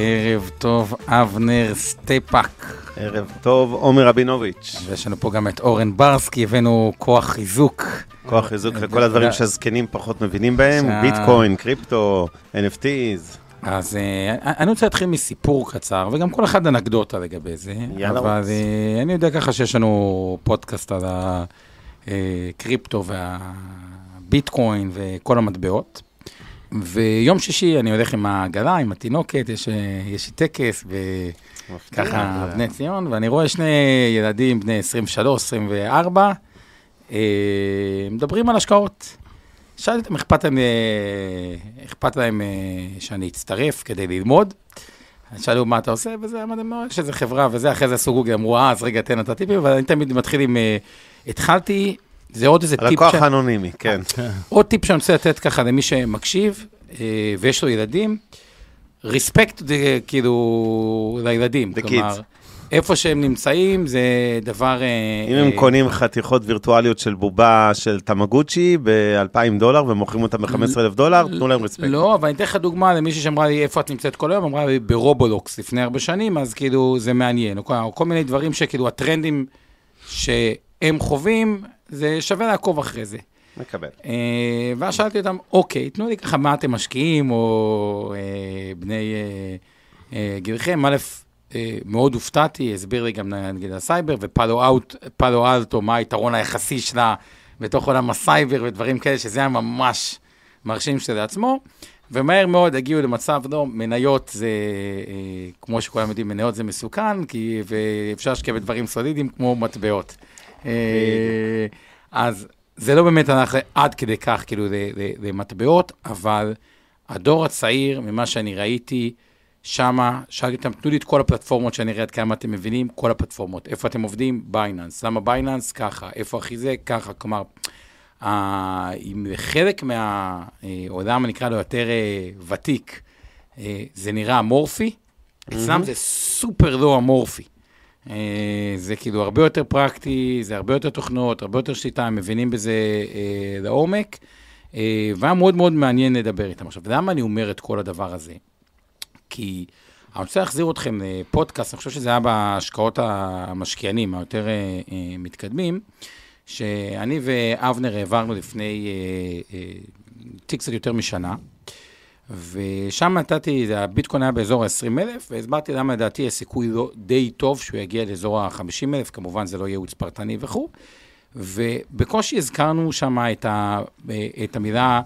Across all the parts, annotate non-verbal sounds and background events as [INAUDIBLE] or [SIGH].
ערב טוב, אבנר סטפאק. ערב טוב, עומר רבינוביץ'. ויש לנו פה גם את אורן ברסקי, הבאנו כוח חיזוק. כוח חיזוק לכל הדברים שהזקנים פחות מבינים בהם, ביטקוין, קריפטו, NFTs. אז אה, אני רוצה להתחיל מסיפור קצר, וגם כל אחד אנקדוטה לגבי זה. יאללה אבל אה, אני יודע ככה שיש לנו פודקאסט על הקריפטו והביטקוין וכל המטבעות. ויום שישי אני הולך עם העגלה, עם התינוקת, יש, אה, יש לי טקס, וככה בני ציון, ואני רואה שני ילדים בני 23, 24, אה, מדברים על השקעות. שאלתי אותם, אכפת להם, אה, אכפת להם שאני אצטרף כדי ללמוד? שאלו מה אתה עושה, וזה אמרתי, "לא, יש איזה חברה וזה, אחרי זה עשו גוגל, אמרו, אה, אז רגע, תן את הטיפים, אבל אני תמיד מתחיל עם, התחלתי, זה עוד איזה טיפ, לקוח ש- אנונימי, כן. [LAUGHS] עוד טיפ שאני רוצה לתת ככה למי שמקשיב, אה, ויש לו ילדים, ריספקט כאילו לילדים, The כלומר, kids. איפה שהם נמצאים זה דבר... אה, אם הם אה, קונים חתיכות וירטואליות של בובה של תמגוצ'י ב-2,000 דולר ומוכרים אותם ב-15,000 דולר, תנו להם רספקט. לא, אבל אני אתן לך דוגמה למישהי שאמרה לי, איפה את נמצאת כל היום? אמרה לי, ברובולוקס לפני הרבה שנים, אז כאילו, זה מעניין. או כל מיני דברים שכאילו, הטרנדים שהם חווים, זה שווה לעקוב אחרי זה. מקבל. אה, ואז שאלתי אותם, אוקיי, תנו לי ככה מה אתם משקיעים, או אה, בני אה, אה, גילכם. א', אה, מאוד הופתעתי, הסביר לי גם נגיד הסייבר, ופאלו אלטו, מה היתרון היחסי שלה בתוך עולם הסייבר ודברים כאלה, שזה היה ממש מרשים שלעצמו. ומהר מאוד הגיעו למצב, לא, מניות זה, כמו שכולם יודעים, מניות זה מסוכן, כי ואפשר להשקיע בדברים סולידיים כמו מטבעות. אה, אז זה לא באמת הלך עד כדי כך, כאילו, למטבעות, אבל הדור הצעיר, ממה שאני ראיתי, שמה, שאלתי אותם, תנו לי את כל הפלטפורמות שאני אראה עד כמה אתם מבינים, כל הפלטפורמות. איפה אתם עובדים? Binance. למה Binance? ככה. איפה הכי זה? ככה. כלומר, אה, אם חלק מהעולם, אני אקרא לו יותר אה, ותיק, אה, זה נראה אמורפי, אצלם זה סופר לא אמורפי. אה, זה כאילו הרבה יותר פרקטי, זה הרבה יותר תוכנות, הרבה יותר שליטה, הם מבינים בזה אה, לעומק, אה, והיה מאוד מאוד מעניין לדבר איתם. עכשיו, למה אני אומר את כל הדבר הזה? כי אני רוצה להחזיר אתכם לפודקאסט, אני חושב שזה היה בהשקעות המשקיענים היותר מתקדמים, שאני ואבנר העברנו לפני תיק קצת יותר משנה, ושם נתתי, הביטקוין היה באזור ה-20,000, והסברתי למה לדעתי יש סיכוי לא, די טוב שהוא יגיע לאזור ה-50,000, כמובן זה לא ייעוץ פרטני וכו', ובקושי הזכרנו שם את, את המילה,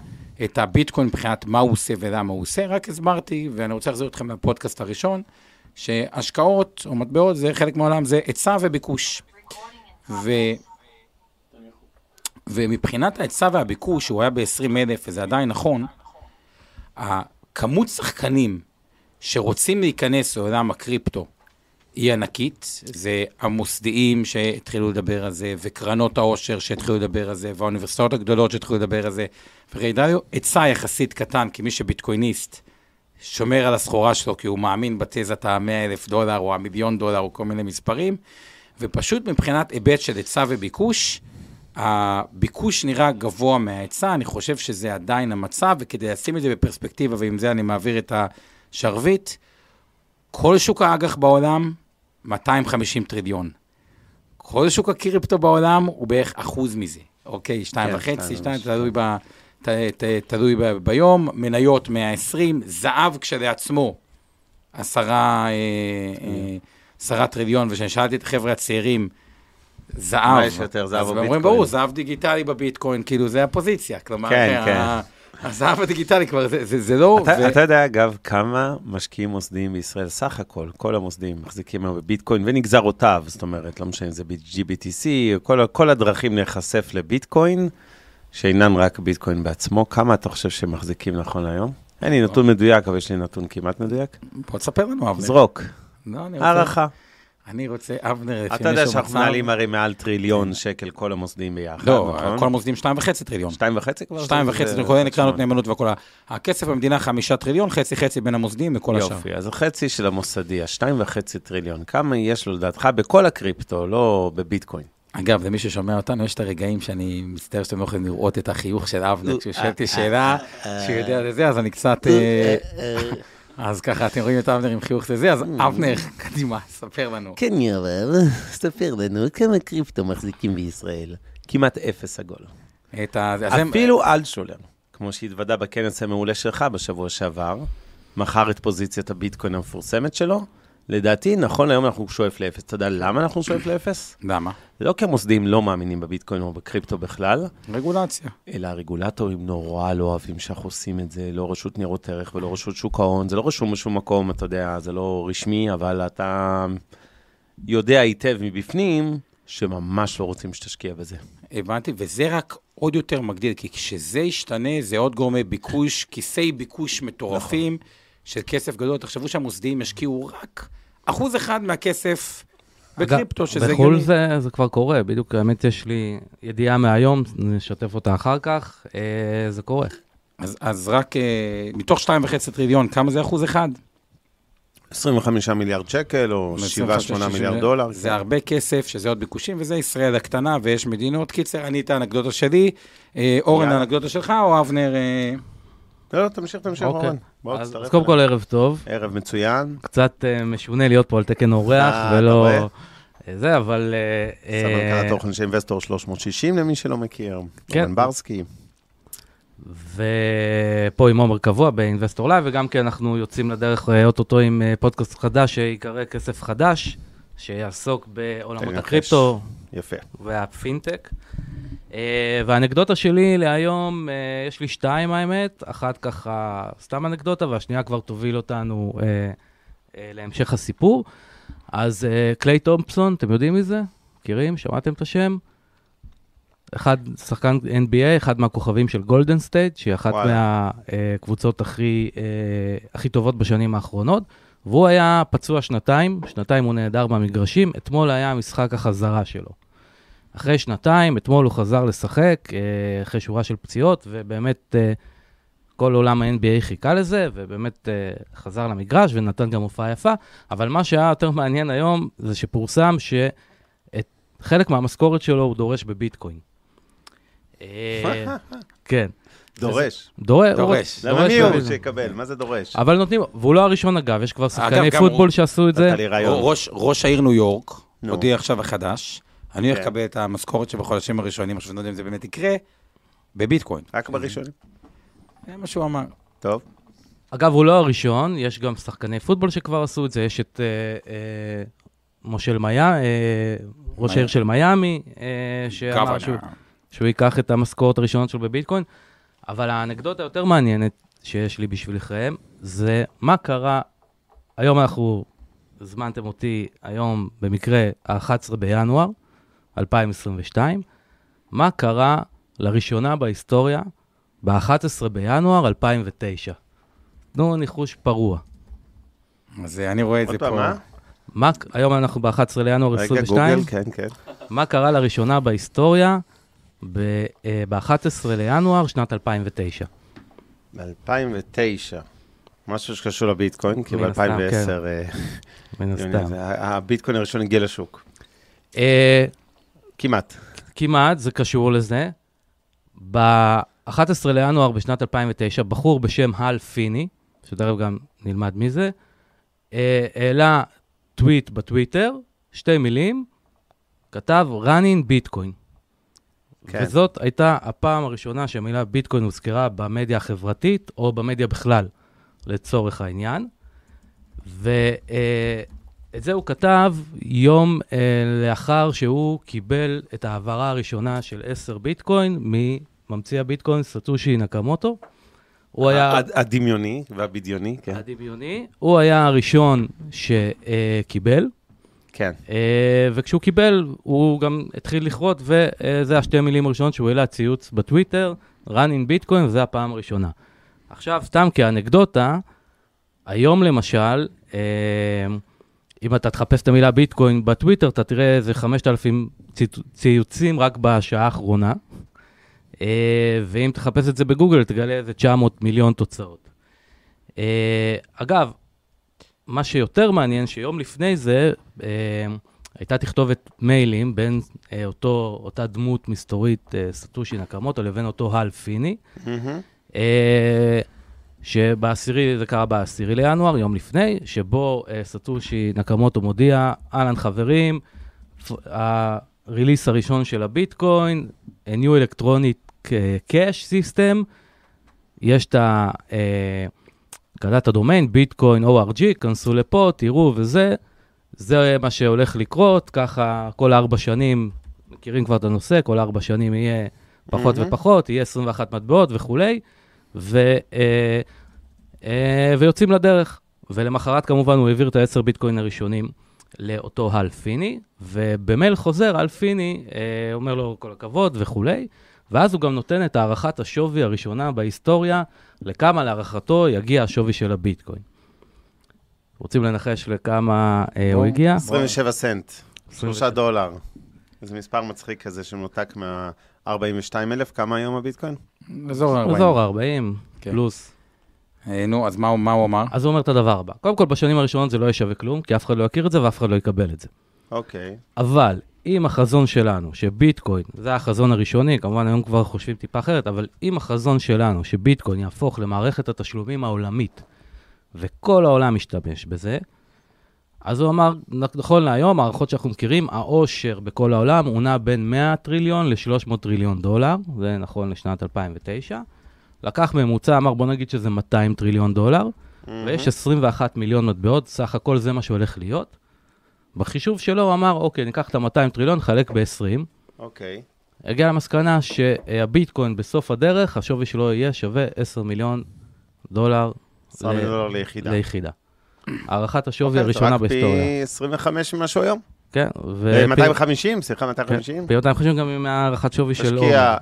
את הביטקוין מבחינת מה הוא עושה ולמה הוא עושה, רק הסברתי, ואני רוצה להחזיר אתכם לפודקאסט הראשון, שהשקעות או מטבעות זה חלק מהעולם, זה היצע וביקוש. ו... ומבחינת ההיצע והביקוש, שהוא היה ב-20,000, וזה עדיין נכון, הכמות שחקנים שרוצים להיכנס לעולם הקריפטו היא ענקית, זה המוסדיים שהתחילו לדבר על זה, וקרנות העושר שהתחילו לדבר על זה, והאוניברסיטאות הגדולות שהתחילו לדבר על זה, ורידליו, היצע יחסית קטן, כי מי שביטקויניסט שומר על הסחורה שלו, כי הוא מאמין בתזת ה-100 אלף דולר, או המיליון דולר, או כל מיני מספרים, ופשוט מבחינת היבט של היצע וביקוש, הביקוש נראה גבוה מההיצע, אני חושב שזה עדיין המצב, וכדי לשים את זה בפרספקטיבה, ועם זה אני מעביר את השרביט, כל שוק האג"ח בעולם, 250 טריליון. כל שוק הקריפטו בעולם הוא בערך אחוז מזה, אוקיי? שתיים כן, וחצי, שתיים שתיים, ושתיים. תלוי, ב, ת, ת, תלוי ב, ביום, מניות 120, זהב כשלעצמו, עשרה, אה, אה, עשרה טריליון, וכשאני שאלתי את החבר'ה הצעירים, זהב. מה יש יותר, זהב אז או הם אומרים, ביטקוין? ברור, זהב דיגיטלי בביטקוין, כאילו, זה הפוזיציה. כלומר, כן, כן. הזהב הדיגיטלי כבר, זה, זה, זה לא... אתה ו- אתה יודע, אגב, כמה משקיעים מוסדיים בישראל, סך הכל, כל המוסדיים מחזיקים היום בביטקוין ונגזרותיו, זאת אומרת, לא משנה אם זה GBTC, כל, כל הדרכים להיחשף לביטקוין, שאינן רק ביטקוין בעצמו, כמה אתה חושב שמחזיקים נכון להיום? אין לי נתון מדויק, אבל יש לי נתון כמעט מדויק. בוא תספר לנו, אבנר. זרוק, לא, אני רוצה- אבנר, אתה יודע שאנחנו מנהלים הרי מעל טריליון שקל כל המוסדים ביחד, לא, נכון? כל המוסדים שתיים וחצי טריליון. שתיים וחצי כבר? שתיים זה- וחצי, זה- כולל קרנות נאמנות והכל. ה- הכסף במדינה חמישה טריליון, חצי חצי בין המוסדים וכל השאר. יופי, אז החצי של המוסדי, השתיים וחצי טריליון, כמה יש לו לדעתך בכל הקריפטו, לא בביטקוין? אגב, למי ששומע אותנו, יש את הרגעים שאני מצטער שאתם לא יכולים לראות את החיוך של אבנר כשהוא שואל אותי שאלה, שהוא יודע את זה, אז אני קצת... אז ככה, אתם רואים את אבנר עם חיוך לזה, אז אבנר, [LAUGHS] קדימה, ספר לנו. כן, יואב, ספר לנו, כמה קריפטו מחזיקים בישראל? כמעט אפס עגול. אפילו אלטשולר, כמו שהתוודה בכנס המעולה שלך בשבוע שעבר, מכר את פוזיציית הביטקוין המפורסמת שלו. לדעתי, נכון להיום אנחנו שואף לאפס. אתה יודע למה אנחנו שואף לאפס? למה? לא כי המוסדים לא מאמינים בביטקוין או בקריפטו בכלל, רגולציה. אלא הרגולטורים נורא לא אוהבים שאנחנו עושים את זה, לא רשות ניירות ערך ולא רשות שוק ההון, זה לא רשום בשום מקום, אתה יודע, זה לא רשמי, אבל אתה יודע היטב מבפנים שממש לא רוצים שתשקיע בזה. הבנתי, וזה רק עוד יותר מגדיל, כי כשזה ישתנה, זה עוד גורמי ביקוש, כיסי ביקוש מטורפים של כסף גדול. תחשבו שהמוסדיים ישקיעו רק אחוז אחד מהכסף בקריפטו, שזה בחו"ל הגיוני. זה, זה כבר קורה, בדיוק, האמת יש לי ידיעה מהיום, נשתף אותה אחר כך, אה, זה קורה. אז, אז רק אה, מתוך 2.5 טריליון, כמה זה אחוז אחד? 25 מיליארד שקל או 7-8 מיליארד דולר. זה כן. הרבה כסף, שזה עוד ביקושים, וזה ישראל הקטנה, ויש מדינות. קיצר, אני את האנקדוטה שלי. אה, אורן. האנקדוטה שלך, או אבנר? אה, לא, לא, תמשיך, תמשיך, אוקיי. אורן. בוא, אז, תצטרף אז קודם. כל ערב טוב, ערב מצוין. קצת אה, משונה להיות פה על תקן אורח, אה, ולא... אה, זה, אבל... סמנכ"ל התוכן של אינבסטור 360 למי שלא מכיר. כן. אורן ברסקי. ופה עם עומר קבוע באינבסטור לייב, וגם כי אנחנו יוצאים לדרך אוטוטו עם פודקאסט חדש שיקרא כסף חדש, שיעסוק בעולמות. הקריפטו יפה. והפינטק. אה, והאנקדוטה שלי להיום, אה, יש לי שתיים האמת, אחת ככה סתם אנקדוטה, והשנייה כבר תוביל אותנו אה, להמשך הסיפור. אז קליי תומפסון, אתם יודעים מי זה? מכירים? שמעתם את השם? אחד, שחקן NBA, אחד מהכוכבים של גולדן סטייט, שהיא אחת וואלה. מהקבוצות הכי, אה, הכי טובות בשנים האחרונות. והוא היה פצוע שנתיים, שנתיים הוא נעדר מהמגרשים, אתמול היה המשחק החזרה שלו. אחרי שנתיים, אתמול הוא חזר לשחק, אה, אחרי שורה של פציעות, ובאמת אה, כל עולם ה-NBA חיכה לזה, ובאמת אה, חזר למגרש ונתן גם הופעה יפה. אבל מה שהיה יותר מעניין היום, זה שפורסם שחלק מהמשכורת שלו הוא דורש בביטקוין. [LAUGHS] כן. דורש. דורש. דורש. למה מי הוא. שיקבל? מה זה דורש? אבל נותנים, והוא לא הראשון אגב, יש כבר שחקני פוטבול שעשו את זה. ראש, העיר ניו יורק. הודיע עכשיו החדש, אני הולך כן. לקבל את המשכורת שבחודשים הראשונים, עכשיו אני לא יודע אם זה באמת יקרה, בביטקוין. רק בראשונים. זה מה שהוא אמר. טוב. אגב, הוא לא הראשון, יש גם שחקני פוטבול שכבר עשו את זה, יש את אה, אה, מושל מיה, אה, ראש. העיר של מיאמי, אה, שאמר שהוא ייקח את המשכורת הראשונות שלו בביטקוין, אבל האנקדוטה היותר מעניינת שיש לי בשבילכם, זה מה קרה, היום אנחנו, הזמנתם אותי היום במקרה ה-11 בינואר 2022, מה קרה לראשונה בהיסטוריה ב-11 בינואר 2009? תנו ניחוש פרוע. אז אה, אני רואה את זה פה. מה? מה, היום אנחנו ב-11 לינואר רגע, 22, גוגל, כן, כן. מה קרה לראשונה בהיסטוריה ב-11 לינואר שנת 2009? ב-2009. משהו שקשור לביטקוין, כי מן הסתם, ב-2010 מן הסתם. הביטקוין הראשון הגיע לשוק. כמעט. כמעט, זה קשור לזה. ב-11 לינואר בשנת 2009, בחור בשם הל פיני, שתכף גם נלמד מי זה, אה, העלה טוויט בטוויטר, שתי מילים, כתב running ביטקוין. כן. וזאת הייתה הפעם הראשונה שהמילה ביטקוין הוזכרה במדיה החברתית, או במדיה בכלל, לצורך העניין. ואת זה הוא כתב יום אה, לאחר שהוא קיבל את ההעברה הראשונה של 10 ביטקוין מממציא הביטקוין סטושי נקמוטו. הוא היה... הד- הדמיוני והבדיוני, כן. הדמיוני, הוא היה הראשון שקיבל, כן. אה, וכשהוא קיבל, הוא גם התחיל לכרות, וזה השתי המילים הראשונות שהוא העלה ציוץ בטוויטר, run in ביטקוין, וזו הפעם הראשונה. עכשיו, סתם כאנקדוטה, היום למשל, אה, אם אתה תחפש את המילה ביטקוין בטוויטר, אתה תראה איזה 5,000 ציט- ציוצים רק בשעה האחרונה. אה, ואם תחפש את זה בגוגל, תגלה איזה 900 מיליון תוצאות. אה, אגב, מה שיותר מעניין, שיום לפני זה, אה, הייתה תכתובת מיילים בין אותו, אותה דמות מסתורית, סטושי נקמוטו, לבין אותו הל פיני, מהמם. שבעשירי, זה קרה בעשירי לינואר, יום לפני, שבו אה, סטושי נקמוטו מודיע, אהלן חברים, הריליס הראשון של הביטקוין, a New Electronic אה, Cash System, יש את ה... אה, קלט הדומיין, ביטקוין, ORG, כנסו לפה, תראו וזה, זה מה שהולך לקרות, ככה כל ארבע שנים, מכירים כבר את הנושא, כל ארבע שנים יהיה פחות מהמם. ופחות, יהיה 21 מטבעות וכולי, ו, אה, אה, ויוצאים לדרך. ולמחרת כמובן הוא העביר את ה-10 ביטקוין הראשונים לאותו הל פיני, ובמייל חוזר, הל פיני אה, אומר לו כל הכבוד וכולי, ואז הוא גם נותן את הערכת השווי הראשונה בהיסטוריה, לכמה להערכתו יגיע השווי של הביטקוין. רוצים לנחש לכמה אה, הוא. הגיע? 27 סנט, 3 27. דולר. זה מספר מצחיק כזה שמנותק מה-42,000, כמה היום הביטקוין? אזור ה-40. אזור 40 כן. פלוס. אה, נו, אז מה הוא- מה הוא אמר? אז הוא אומר את הדבר הבא, קודם כל בשנים הראשונות זה לא יהיה שווה כלום, כי אף אחד לא יכיר את זה ואף אחד לא יקבל את זה. אוקיי. אבל אם החזון שלנו, שביטקוין, זה החזון הראשוני, כמובן היום כבר חושבים טיפה אחרת, אבל אם החזון שלנו, שביטקוין יהפוך למערכת התשלומים העולמית, וכל העולם משתמש בזה, אז הוא אמר, נכון להיום, הערכות שאנחנו מכירים, העושר בכל העולם הוא נע בין 100 טריליון ל-300 טריליון דולר, זה נכון לשנת 2009. לקח ממוצע, אמר, בוא נגיד שזה 200 טריליון דולר, ויש 21 מיליון מטבעות, סך הכל זה מה שהולך להיות. בחישוב שלו הוא אמר, אוקיי, ניקח את ה-200 טריליון, חלק ב-20. אוקיי. הגיע למסקנה שהביטקוין בסוף הדרך, השווי שלו יהיה שווה 10 מיליון דולר 10 ל- מיליון דולר ליחידה. ליחידה. הערכת השווי אוקיי, הראשונה זה רק בהיסטוריה. פי 25 ממשהו היום. כן, אה, ו... 250, סליחה, 250. פי 250 גם עם הערכת שווי של תשקיע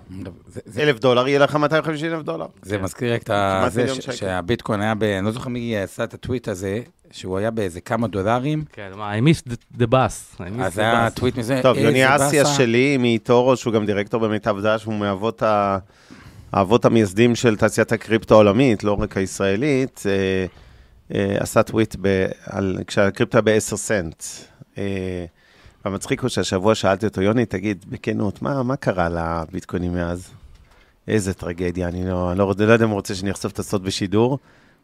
זה- זה- אלף דולר, יהיה לך 250 אלף דולר. זה מזכיר רק את זה. שהביטקוין היה ב... אני לא זוכר מי עשה את הטוויט הזה, שהוא היה באיזה כמה דולרים, כן, מה, I missed the- the bus. אז the היה. טוויט מזה, טוב, יוני אסיה. שלי מאיטורו, שהוא גם דירקטור במיטב דש, הוא מאבות האבות המייסדים של תעשיית הקריפטו העולמית, לא רק הישראלית, אה, אה, עשה טוויט ב- על- כשהקריפטו היה ב-10 סנט. אה, והמצחיק הוא שהשבוע שאלתי אותו, יוני, תגיד, בכנות, מה, מה קרה לביטקוינים מאז? איזה טרגדיה, אני לא, אני לא, לא יודע אם הוא רוצה שאני אחשוף את הסוד בשידור.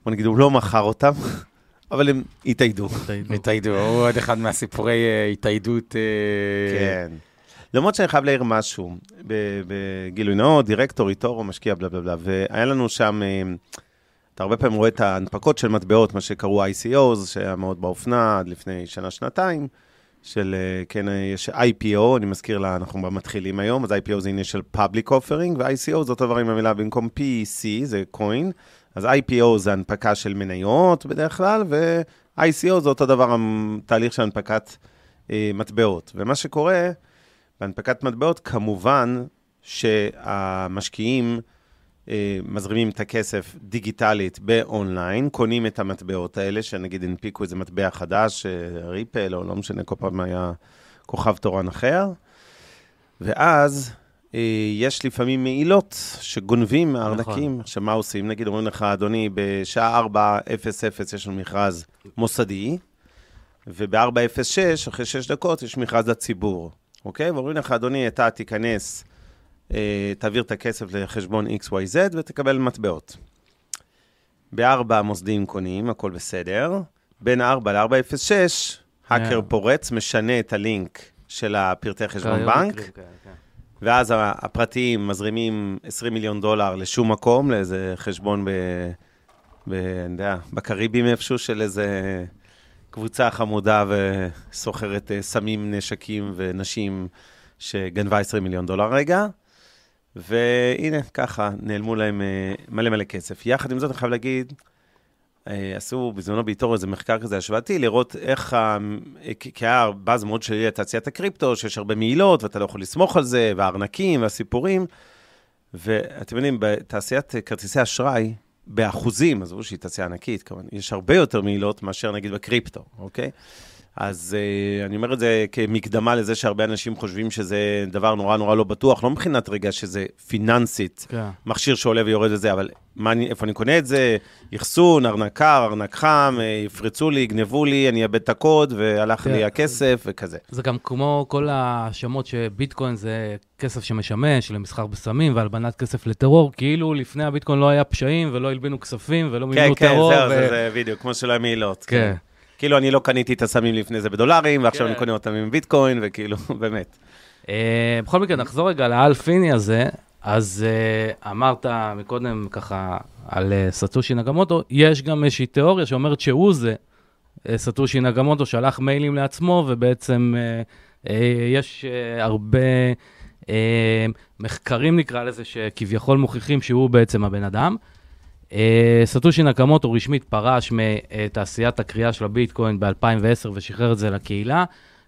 בוא נגיד, הוא לא מכר אותם, [LAUGHS] אבל הם התאיידו. התאיידו, הוא עוד אחד מהסיפורי אה, התאיידות. כן. למרות שאני חייב להעיר משהו, ב- בגילוי נאות, דירקטור, איטורו, משקיע, בלה בלה בלה, והיה לנו שם, אה, אתה הרבה פעמים רואה את ההנפקות של מטבעות, מה שקראו ICOs, שהיה מאוד באופנה עד לפני שנה-שנתיים, של, אה, כן, יש IPO, אני מזכיר לה, אנחנו מתחילים היום, אז IPO זה עניין של Public Offering, ו-ICO זה אותו דבר עם המילה במקום PC, זה coin, אז IPO זה הנפקה של מניות בדרך כלל, ו-ICO זה אותו דבר, תהליך של הנפקת אה, מטבעות. ומה שקורה, בהנפקת מטבעות, כמובן שהמשקיעים מזרימים את הכסף דיגיטלית באונליין, קונים את המטבעות האלה, שנגיד הנפיקו איזה מטבע חדש, אה, ריפל, או לא משנה, כל פעם היה כוכב תורן אחר, ואז אה, יש לפעמים מעילות שגונבים מהארנקים. נכון. עכשיו, מה עושים? נגיד, אומרים לך, אדוני, בשעה 4:00 יש לנו מכרז מוסדי, וב-406, אחרי 6 דקות, יש מכרז לציבור, אוקיי? ואומרים לך, אדוני, אתה תיכנס, אה, תעביר את הכסף לחשבון XYZ ותקבל מטבעות. ב-4 המוסדים קונים, הכל בסדר. בין 4 ל-406, האקר Yeah. פורץ, משנה את הלינק של הפרטי חשבון כאלה בנק, מקרים כן. ואז הפרטיים מזרימים 20 מיליון דולר לשום מקום, לאיזה חשבון ב... ב... אני יודע, בקריבים איפשהו של איזה קבוצה חמודה וסוחרת אה, סמים, נשקים ונשים שגנבה 20 מיליון דולר רגע. והנה, ככה, נעלמו להם אה, מלא מלא כסף. יחד עם זאת, אני חייב להגיד, אה, עשו בזמנו באיתור איזה מחקר כזה השוואתי, לראות איך, ה- כי היה באז מאוד שלי לתעשיית הקריפטו, שיש הרבה מעילות, ואתה לא יכול לסמוך על זה, והארנקים והסיפורים. ואתם יודעים, בתעשיית כרטיסי אשראי, באחוזים, עזבו שהיא תעשייה ענקית, כמובן, יש הרבה יותר מעילות מאשר נגיד בקריפטו, אוקיי? אז uh, אני אומר את זה כמקדמה לזה שהרבה אנשים חושבים שזה דבר נורא נורא לא בטוח, לא מבחינת רגע שזה פיננסית, כן. מכשיר שעולה ויורד וזה, אבל מה, אני- איפה אני קונה את זה? אחסון, ארנק קר, ארנק חם, אה, יפרצו לי, יגנבו לי, אני אאבד את הקוד, והלך כן. לי הכסף וכזה. זה גם כמו כל ההאשמות שביטקוין זה כסף שמשמש למסחר בסמים והלבנת כסף לטרור, כאילו לפני הביטקוין לא היה פשעים ולא הלבינו כספים ולא כן, מימנו כן, טרור. זהו, ו- זה, זה בדיוק, כמו שלא היה מעילות. כן. כאילו, אני לא קניתי את הסמים לפני זה בדולרים, ועכשיו כן. אני קונה אותם עם ביטקוין, וכאילו, [LAUGHS] באמת. אה, בכל מקרה, נחזור רגע לאל פיני הזה. אז אה, אמרת מקודם ככה על אה, סטושי נגמוטו, יש גם איזושהי תיאוריה שאומרת שהוא זה, אה, סטושי נגמוטו שלח מיילים לעצמו, ובעצם אה, אה, יש אה, הרבה אה, מחקרים, נקרא לזה, שכביכול מוכיחים שהוא בעצם הבן אדם. אה, סטושי נקמוטו רשמית פרש מתעשיית הקריאה של הביטקוין ב-2010 ושחרר את זה לקהילה.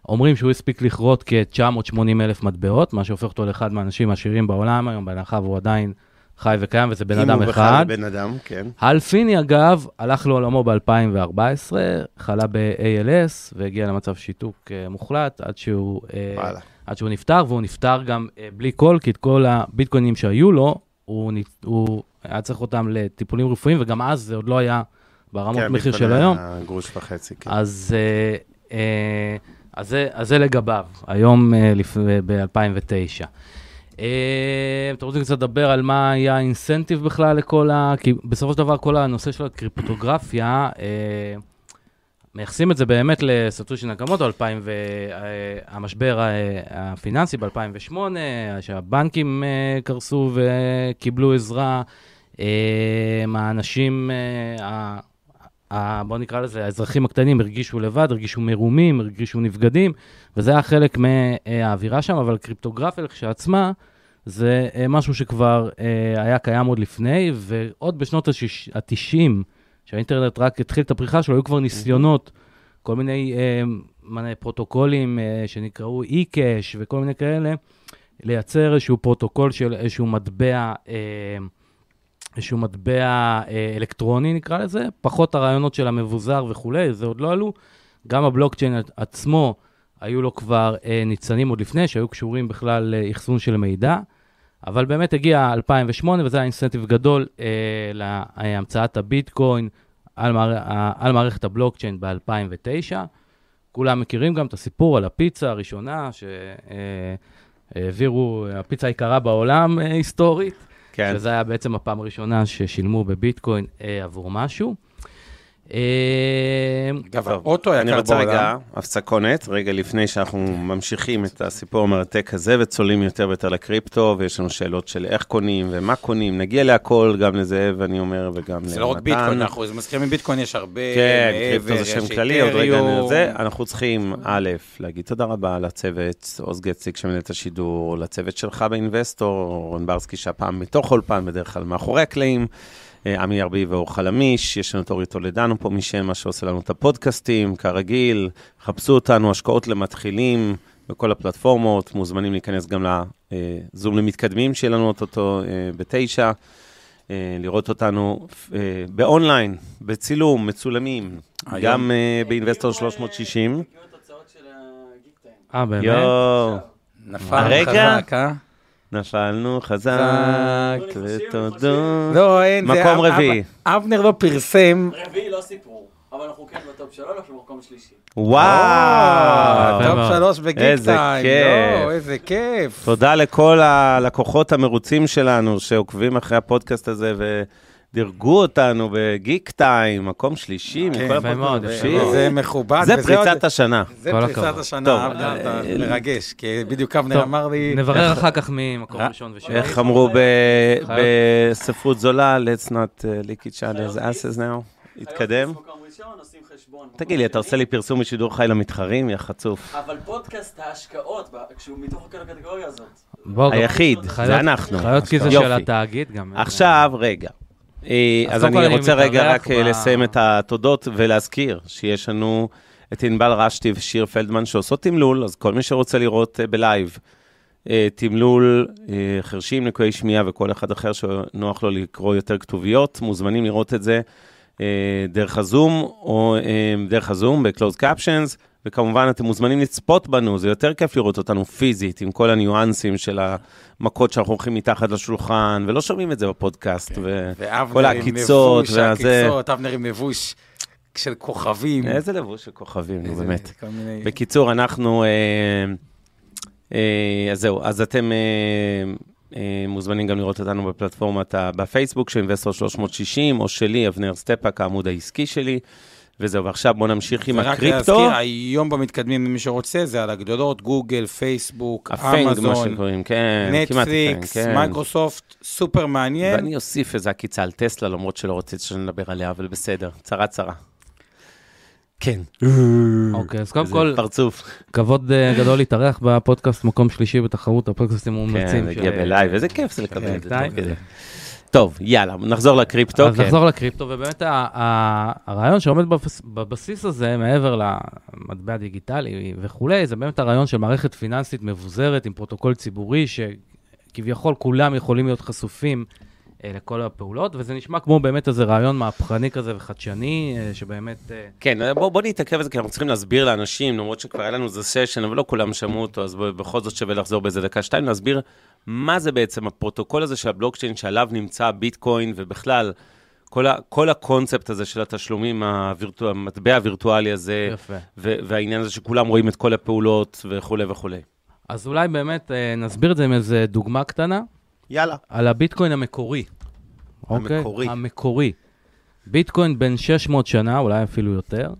אומרים שהוא הספיק לכרות כ-980 אלף מטבעות, מה שהופך אותו לאחד מהאנשים העשירים בעולם היום, בהנחה והוא עדיין חי וקיים, וזה בן אם אדם הוא בכלל אחד. בן אדם, כן. הל פיני, אגב, הלך לעולמו ב-2014, חלה ב-ALS והגיע למצב שיתוק אה, מוחלט עד שהוא, אה. עד שהוא נפטר, והוא נפטר גם בלי כל, כי את כל הביטקוינים שהיו לו, הוא, הוא היה צריך אותם לטיפולים רפואיים, וגם אז זה עוד לא היה ברמות כן, מחיר של היום. גרוש וחצי, כן. אז, אה, אה, אז, זה, אז זה לגביו, היום אה, ב-2009. אה, אתם רוצים קצת לדבר על מה היה האינסנטיב בכלל לכל ה... כי בסופו של דבר כל הנושא של הקריפטוגרפיה, אה, מייחסים את זה באמת לסטושי נקמוטו, 2000 ו... אה, המשבר אה, הפיננסי ב-2008, שהבנקים אה, קרסו וקיבלו עזרה, האנשים, אה, ה- ה- בוא נקרא לזה, האזרחים הקטנים הרגישו לבד, הרגישו מרומים, הרגישו נבגדים, וזה היה חלק מהאווירה שם, אבל קריפטוגרפיה לכשעצמה, זה משהו שכבר היה קיים עוד לפני, ועוד בשנות ה-90, שהאינטרנט רק התחיל את הפריחה שלו, היו כבר ניסיונות, כל מיני אה, מנה פרוטוקולים אה, שנקראו e-cash וכל מיני כאלה, לייצר איזשהו פרוטוקול של איזשהו מטבע, אה, איזשהו מטבע אה, אלקטרוני נקרא לזה, פחות הרעיונות של המבוזר וכולי, זה עוד לא עלו. גם הבלוקצ'יין עצמו, היו לו כבר אה, ניצנים עוד לפני, שהיו קשורים בכלל לאחסון של מידע. אבל באמת הגיע 2008, וזה היה אינסנטיב גדול אה, להמצאת הביטקוין על, מער... על מערכת הבלוקצ'יין ב-2009. כולם מכירים גם את הסיפור על הפיצה הראשונה, שהעבירו, הפיצה היקרה בעולם אה, היסטורית, כן. שזה היה בעצם הפעם הראשונה ששילמו בביטקוין אה, עבור משהו. אה, אגב, האוטו אני היקר רוצה רגע בעולם. הפסקונת, רגע לפני שאנחנו ממשיכים את הסיפור המרתק הזה וצוללים יותר ויותר לקריפטו, ויש לנו שאלות של איך קונים ומה קונים, נגיע להכל, גם לזה, ואני אומר, וגם זה לא רק למתן. ביטקוין, אנחנו מזכירים עם ביטקוין יש הרבה כן, קריפטו זה שם כללי, עוד רגע. נזה. אנחנו צריכים, א', להגיד תודה רבה לצוות, עוז גציק שמנהל את השידור, לצוות שלך באינבסטור, רון ברסקי שהפעם מתוך אולפן, בדרך כלל מאחורי הקלעים, עמי ארבי ואור חלמיש, יש לנו את אורי טולדנו פה משם, מה שעושה לנו את הפודקאסטים, כרגיל, חפשו אותנו, השקעות למתחילים בכל הפלטפורמות, מוזמנים להיכנס גם לזום למתקדמים שיהיה לנו אוטוטו אה, בתשע. אה, לראות אותנו אה, באונליין, בצילום, מצולמים, היום- גם אה, באינבסטור 360. אה, באמת? יואו, נפל? חזק, אה? נפלנו חזק, ותודות. לא, אין, זה... מקום רביעי. אב- אבנר לא פרסם. רביעי לא סיפור, אבל אנחנו כן בטופ שלו, אנחנו במקום שלישי. וואו, אה, טופ. שלוש בגיק איזה טיים. כיף. לא, איזה כיף. תודה לכל הלקוחות המרוצים שלנו שעוקבים אחרי הפודקאסט הזה ודירגו אותנו בגיק טיים, מקום שלישי, כן, מכל מאוד. זה מכובד. זה פריצת השנה. זה פריצת. השנה, טוב, אבנר, אתה אה, מרגש, כי בדיוק אבנר אמר לי... נברר אחר כך ממקום אה? ראשון ושני. איך אמרו. בספרות זולה, let's not uh, leak each other's asses now. התקדם. תגיד לי, אתה עושה לי פרסום בשידור חי למתחרים, יא חצוף? אבל פודקאסט ההשקעות, כשהוא מתוך כל הקטגוריה הזאת. היחיד, זה אנחנו. חיות כי זה יופי. של התאגיד גם. עכשיו, רגע. אה, אז אני רוצה רגע רק אה, לסיים את התודות ולהזכיר שיש לנו את ענבל רשתי ושיר פלדמן שעושות תמלול, אז כל מי שרוצה לראות אה, בלייב תמלול, חרשים, לקויי שמיעה וכל אחד אחר שנוח לו לקרוא יותר כתוביות, מוזמנים לראות את זה דרך הזום, או דרך הזום ב-closed captions, וכמובן אתם מוזמנים לצפות בנו, זה יותר כיף לראות אותנו פיזית, עם כל הניואנסים של המכות שאנחנו הולכים מתחת לשולחן, ולא שומעים את זה בפודקאסט, ו... ואבנר כל עם העקיצות והזה. העקיצות, אבנר עם לבוש של כוכבים. איזה לבוש של כוכבים, נו באמת. מיני- בקיצור, אנחנו... אה, אה, אז זהו, אז אתם אה, אה, מוזמנים גם לראות אותנו בפלטפורמת, בפייסבוק של אינבסטור 360, או שלי, אבנר סטפאק, העמוד העסקי שלי. וזהו, ועכשיו בואו נמשיך עם פרק הקריפטו. להזכיר, היום במתקדמים, מי שרוצה, זה על הגדולות, גוגל, פייסבוק, הפנג, מה אמזון, שקוראים, כן, נטפליקס, כן. מייקרוסופט, סופר מעניין. ואני אוסיף איזה עקיצה על טסלה, למרות שלא רציתי שנדבר עליה, אבל בסדר, צרה צרה. כן. אוקיי, אז קודם כל, פרצוף. כבוד אה, גדול להתארח בפודקאסט מקום שלישי בתחרות הפודקאסטים כן, המומלצים. זה של- הגיע ב live, איזה כיף זה לקבל את זה. טוב, יאללה, נחזור לקריפטו. אז כן. נחזור לקריפטו, ובאמת הרעיון שעומד בבס- בבסיס הזה, מעבר למטבע דיגיטלי וכולי, זה באמת הרעיון של מערכת פיננסית מבוזרת עם פרוטוקול ציבורי, שכביכול כולם יכולים להיות חשופים לכל הפעולות, וזה נשמע כמו באמת איזה רעיון מהפכני כזה וחדשני, אה, שבאמת... אה, כן, בוא, בוא נתעכב על זה, כי אנחנו צריכים להסביר לאנשים, למרות שכבר היה לנו איזה session, אבל לא כולם שמעו אותו, אז בכל זאת שווה לחזור באיזה דקה שתיים, להסביר מה זה בעצם הפרוטוקול הזה של הבלוקצ'יין שעליו נמצא הביטקוין, ובכלל, כל, ה, כל הקונספט הזה של התשלומים, הווירטו, המטבע הווירטואלי הזה, יפה. ו, והעניין הזה שכולם רואים את כל הפעולות וכולי וכולי. אז אולי באמת אה, נסביר את זה עם איזה דוגמה קטנה. יאללה. על הביטקוין המקורי. אוקיי? המקורי. המקורי. ביטקוין בן 600 שנה, אולי אפילו יותר,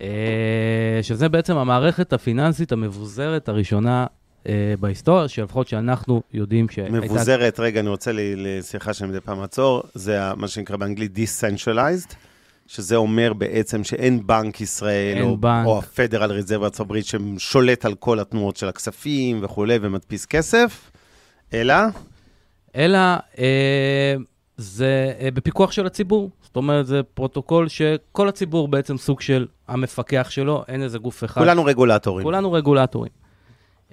אה, שזה בעצם המערכת הפיננסית המבוזרת הראשונה אה, בהיסטוריה, שלפחות שאנחנו יודעים שהייתה... מבוזרת, רגע, אני רוצה, ל- ל- סליחה שאני מדי פעם אעצור, זה מה שנקרא באנגלית Decentralized, שזה אומר בעצם שאין בנק ישראל, אין או, בנק. או הפדרל ריזרב הברית, ששולט על כל התנועות של הכספים וכולי, ומדפיס כסף, אלא, אלא אה, זה אה, בפיקוח של הציבור. זאת אומרת, זה פרוטוקול שכל הציבור בעצם סוג של המפקח שלו, אין איזה גוף אחד. כולנו רגולטורים. כולנו רגולטורים.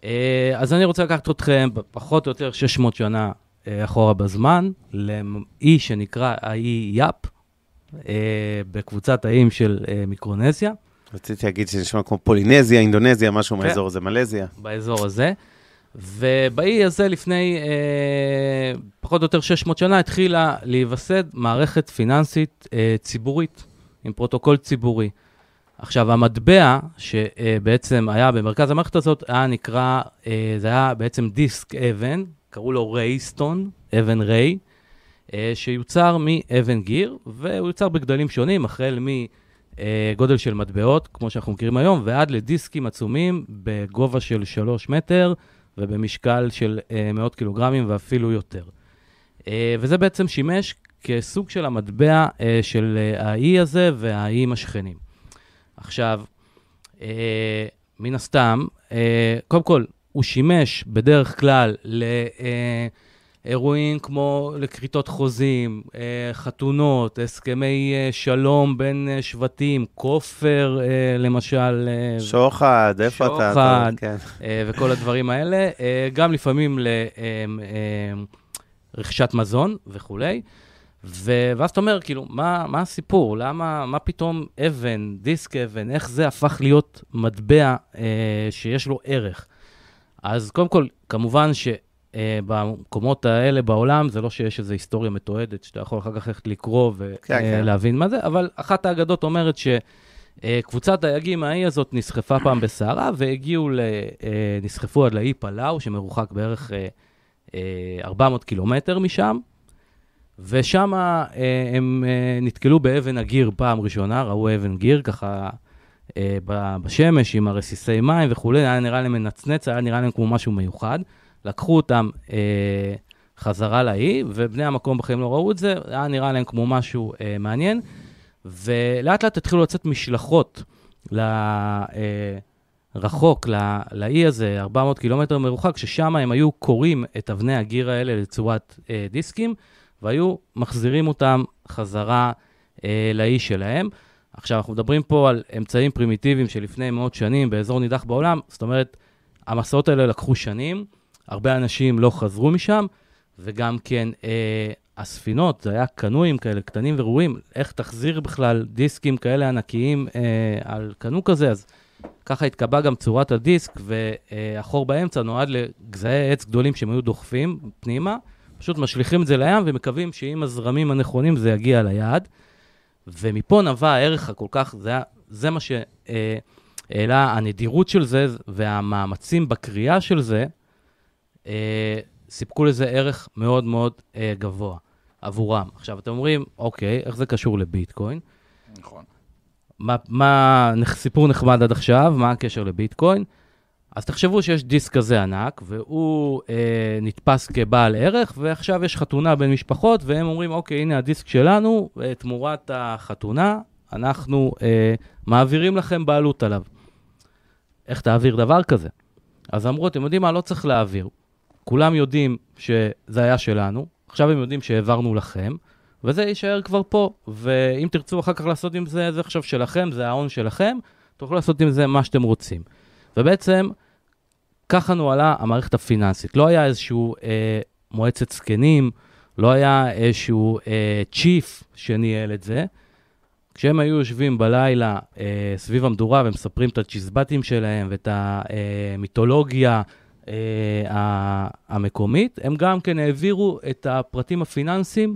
אה, אז אני רוצה לקחת אתכם פחות או יותר 600 שנה אה, אחורה בזמן, לאי שנקרא האי יאפ, אה, בקבוצת האיים של מיקרונזיה, רציתי להגיד שזה נשמע כמו פולינזיה, אינדונזיה, משהו כן. מהאזור הזה, מלזיה. באזור הזה. ובאי הזה לפני אה, פחות או יותר 600 שנה התחילה להיווסד מערכת פיננסית אה, ציבורית, עם פרוטוקול ציבורי. עכשיו, המטבע שבעצם היה במרכז המערכת הזאת, היה נקרא, אה, זה היה בעצם דיסק אבן, קראו לו Rai stone, אבן ריי, אה, שיוצר מאבן גיר, והוא יוצר בגדלים שונים, החל מגודל של מטבעות, כמו שאנחנו מכירים היום, ועד לדיסקים עצומים בגובה של 3 מטר ובמשקל של אה, מאות קילוגרמים ואפילו יותר. אה, וזה בעצם שימש כסוג של המטבע אה, של האי הזה והאיים השכנים. עכשיו, מן הסתם, קודם כל, הוא שימש בדרך כלל לאירועים כמו לכריתות חוזים, אה, חתונות, הסכמי אה, שלום בין אה, שבטים, כופר למשל. שוחד, איפה אתה? שוחד. כן. וכל הדברים האלה, גם לפעמים לרכישת מזון וכולי. ו- ואז אתה אומר, כאילו, מה, מה הסיפור? למה, מה פתאום אבן, דיסק אבן, איך זה הפך להיות מטבע אה, שיש לו ערך? אז קודם כל, כמובן שבמקומות האלה בעולם, זה לא שיש איזו היסטוריה מתועדת, שאתה יכול אחר כך ללכת לקרוא כן, כן. ולהבין מה זה, אבל אחת האגדות אומרת ש... אה, דייגים מהאי הזאת נסחפה פעם בסערה והגיעו, ל, אה, נסחפו עד לאי פלאו, שמרוחק בערך אה, אה, 400 קילומטר משם, ושם אה, הם אה, נתקלו באבן הגיר פעם ראשונה, ראו אבן גיר ככה אה, בשמש עם הרסיסי מים וכולי, היה נראה להם מנצנץ, היה נראה להם כמו משהו מיוחד. לקחו אותם אה, חזרה לאי, ובני המקום בחיים לא ראו את זה, היה נראה להם כמו משהו אה, מעניין. ולאט לאט התחילו לצאת משלחות ל, אה, רחוק לאי הזה, 400 קילומטר מרוחק, ששם הם היו קוראים את אבני הגיר האלה לצורת אה, דיסקים, והיו מחזירים אותם חזרה אה, לאי שלהם. עכשיו, אנחנו מדברים פה על אמצעים פרימיטיביים שלפני מאות שנים באזור נידח בעולם, זאת אומרת, המסעות האלה לקחו שנים, הרבה אנשים לא חזרו משם, וגם כן, אה, הספינות, זה היה קנויים כאלה קטנים וראויים, איך תחזיר בכלל דיסקים כאלה ענקיים אה, על קנו כזה, אז ככה התקבעה גם צורת הדיסק, והחור באמצע נועד לגזעי עץ גדולים שהם היו דוחפים פנימה, פשוט משליכים את זה לים ומקווים שעם הזרמים הנכונים זה יגיע ליעד. ומפה נבע הערך הכל כך, זה, זה מה שהעלה הנדירות של זה והמאמצים בקריאה של זה, אה, סיפקו לזה ערך מאוד מאוד אה, גבוה עבורם. עכשיו, אתם אומרים, אוקיי, איך זה קשור לביטקוין? נכון. מה, מה סיפור נחמד עד עכשיו, מה הקשר לביטקוין? אז תחשבו שיש דיסק כזה ענק, והוא אה, נתפס כבעל ערך, ועכשיו יש חתונה בין משפחות, והם אומרים, אוקיי, הנה הדיסק שלנו, אה, תמורת החתונה, אנחנו אה, מעבירים לכם בעלות עליו. איך תעביר דבר כזה? אז אמרו, אתם יודעים מה, לא צריך להעביר. כולם יודעים שזה היה שלנו, עכשיו הם יודעים שהעברנו לכם, וזה יישאר כבר פה. ואם תרצו אחר כך לעשות עם זה, זה עכשיו שלכם, זה ההון שלכם, תוכלו לעשות עם זה מה שאתם רוצים. ובעצם, ככה נוהלה המערכת הפיננסית. לא היה איזשהו אה, מועצת זקנים, לא היה איזשהו אה, צ'יף שניהל את זה. כשהם היו יושבים בלילה אה, סביב המדורה ומספרים את הצ'יזבטים שלהם ואת המיתולוגיה אה, ה- המקומית, הם גם כן העבירו את הפרטים הפיננסיים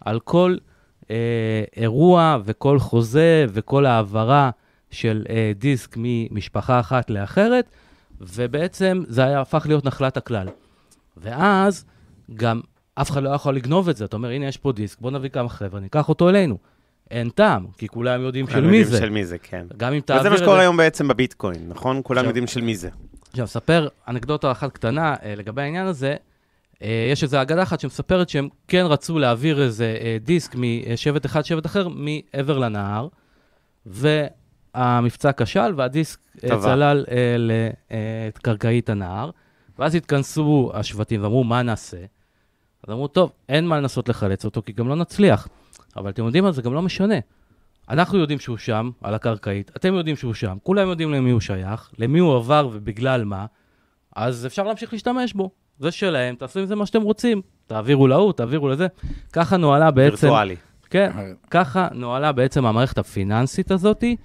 על כל אה, אירוע וכל חוזה וכל העברה של אה, דיסק ממשפחה אחת לאחרת, ובעצם זה היה הפך להיות נחלת הכלל. ואז גם אף אחד לא יכול לגנוב את זה. אתה אומר, הנה, יש פה דיסק, בוא נביא כמה חבר'ה, ניקח אותו אלינו. אין טעם, כי כולם יודעים של כולם מי יודעים זה. של מי זה, כן. גם אם תעביר וזה מה. שקורה היום בעצם בביטקוין, נכון? כולם יודעים של מי זה. עכשיו, אספר אנקדוטה אחת קטנה אה, לגבי העניין הזה. אה, יש איזו אגדה אחת שמספרת שהם כן רצו להעביר איזה אה, דיסק משבט אחד, שבט אחר, מעבר לנהר, והמבצע כשל, והדיסק טבע. צלל לקרקעית הנהר, ואז התכנסו השבטים ואמרו, מה נעשה? אז אמרו, טוב, אין מה לנסות לחלץ אותו, כי גם לא נצליח. אבל אתם יודעים מה? זה גם לא משנה. אנחנו יודעים שהוא שם, על הקרקעית, אתם יודעים שהוא שם, כולם יודעים למי הוא שייך, למי הוא עבר ובגלל מה, אז אפשר להמשיך להשתמש בו. זה שלהם, תעשו עם זה מה שאתם רוצים. תעבירו להוא, תעבירו לזה. ככה נוהלה בעצם... וירטואלי. כן, ככה נוהלה בעצם המערכת הפיננסית הזאתי,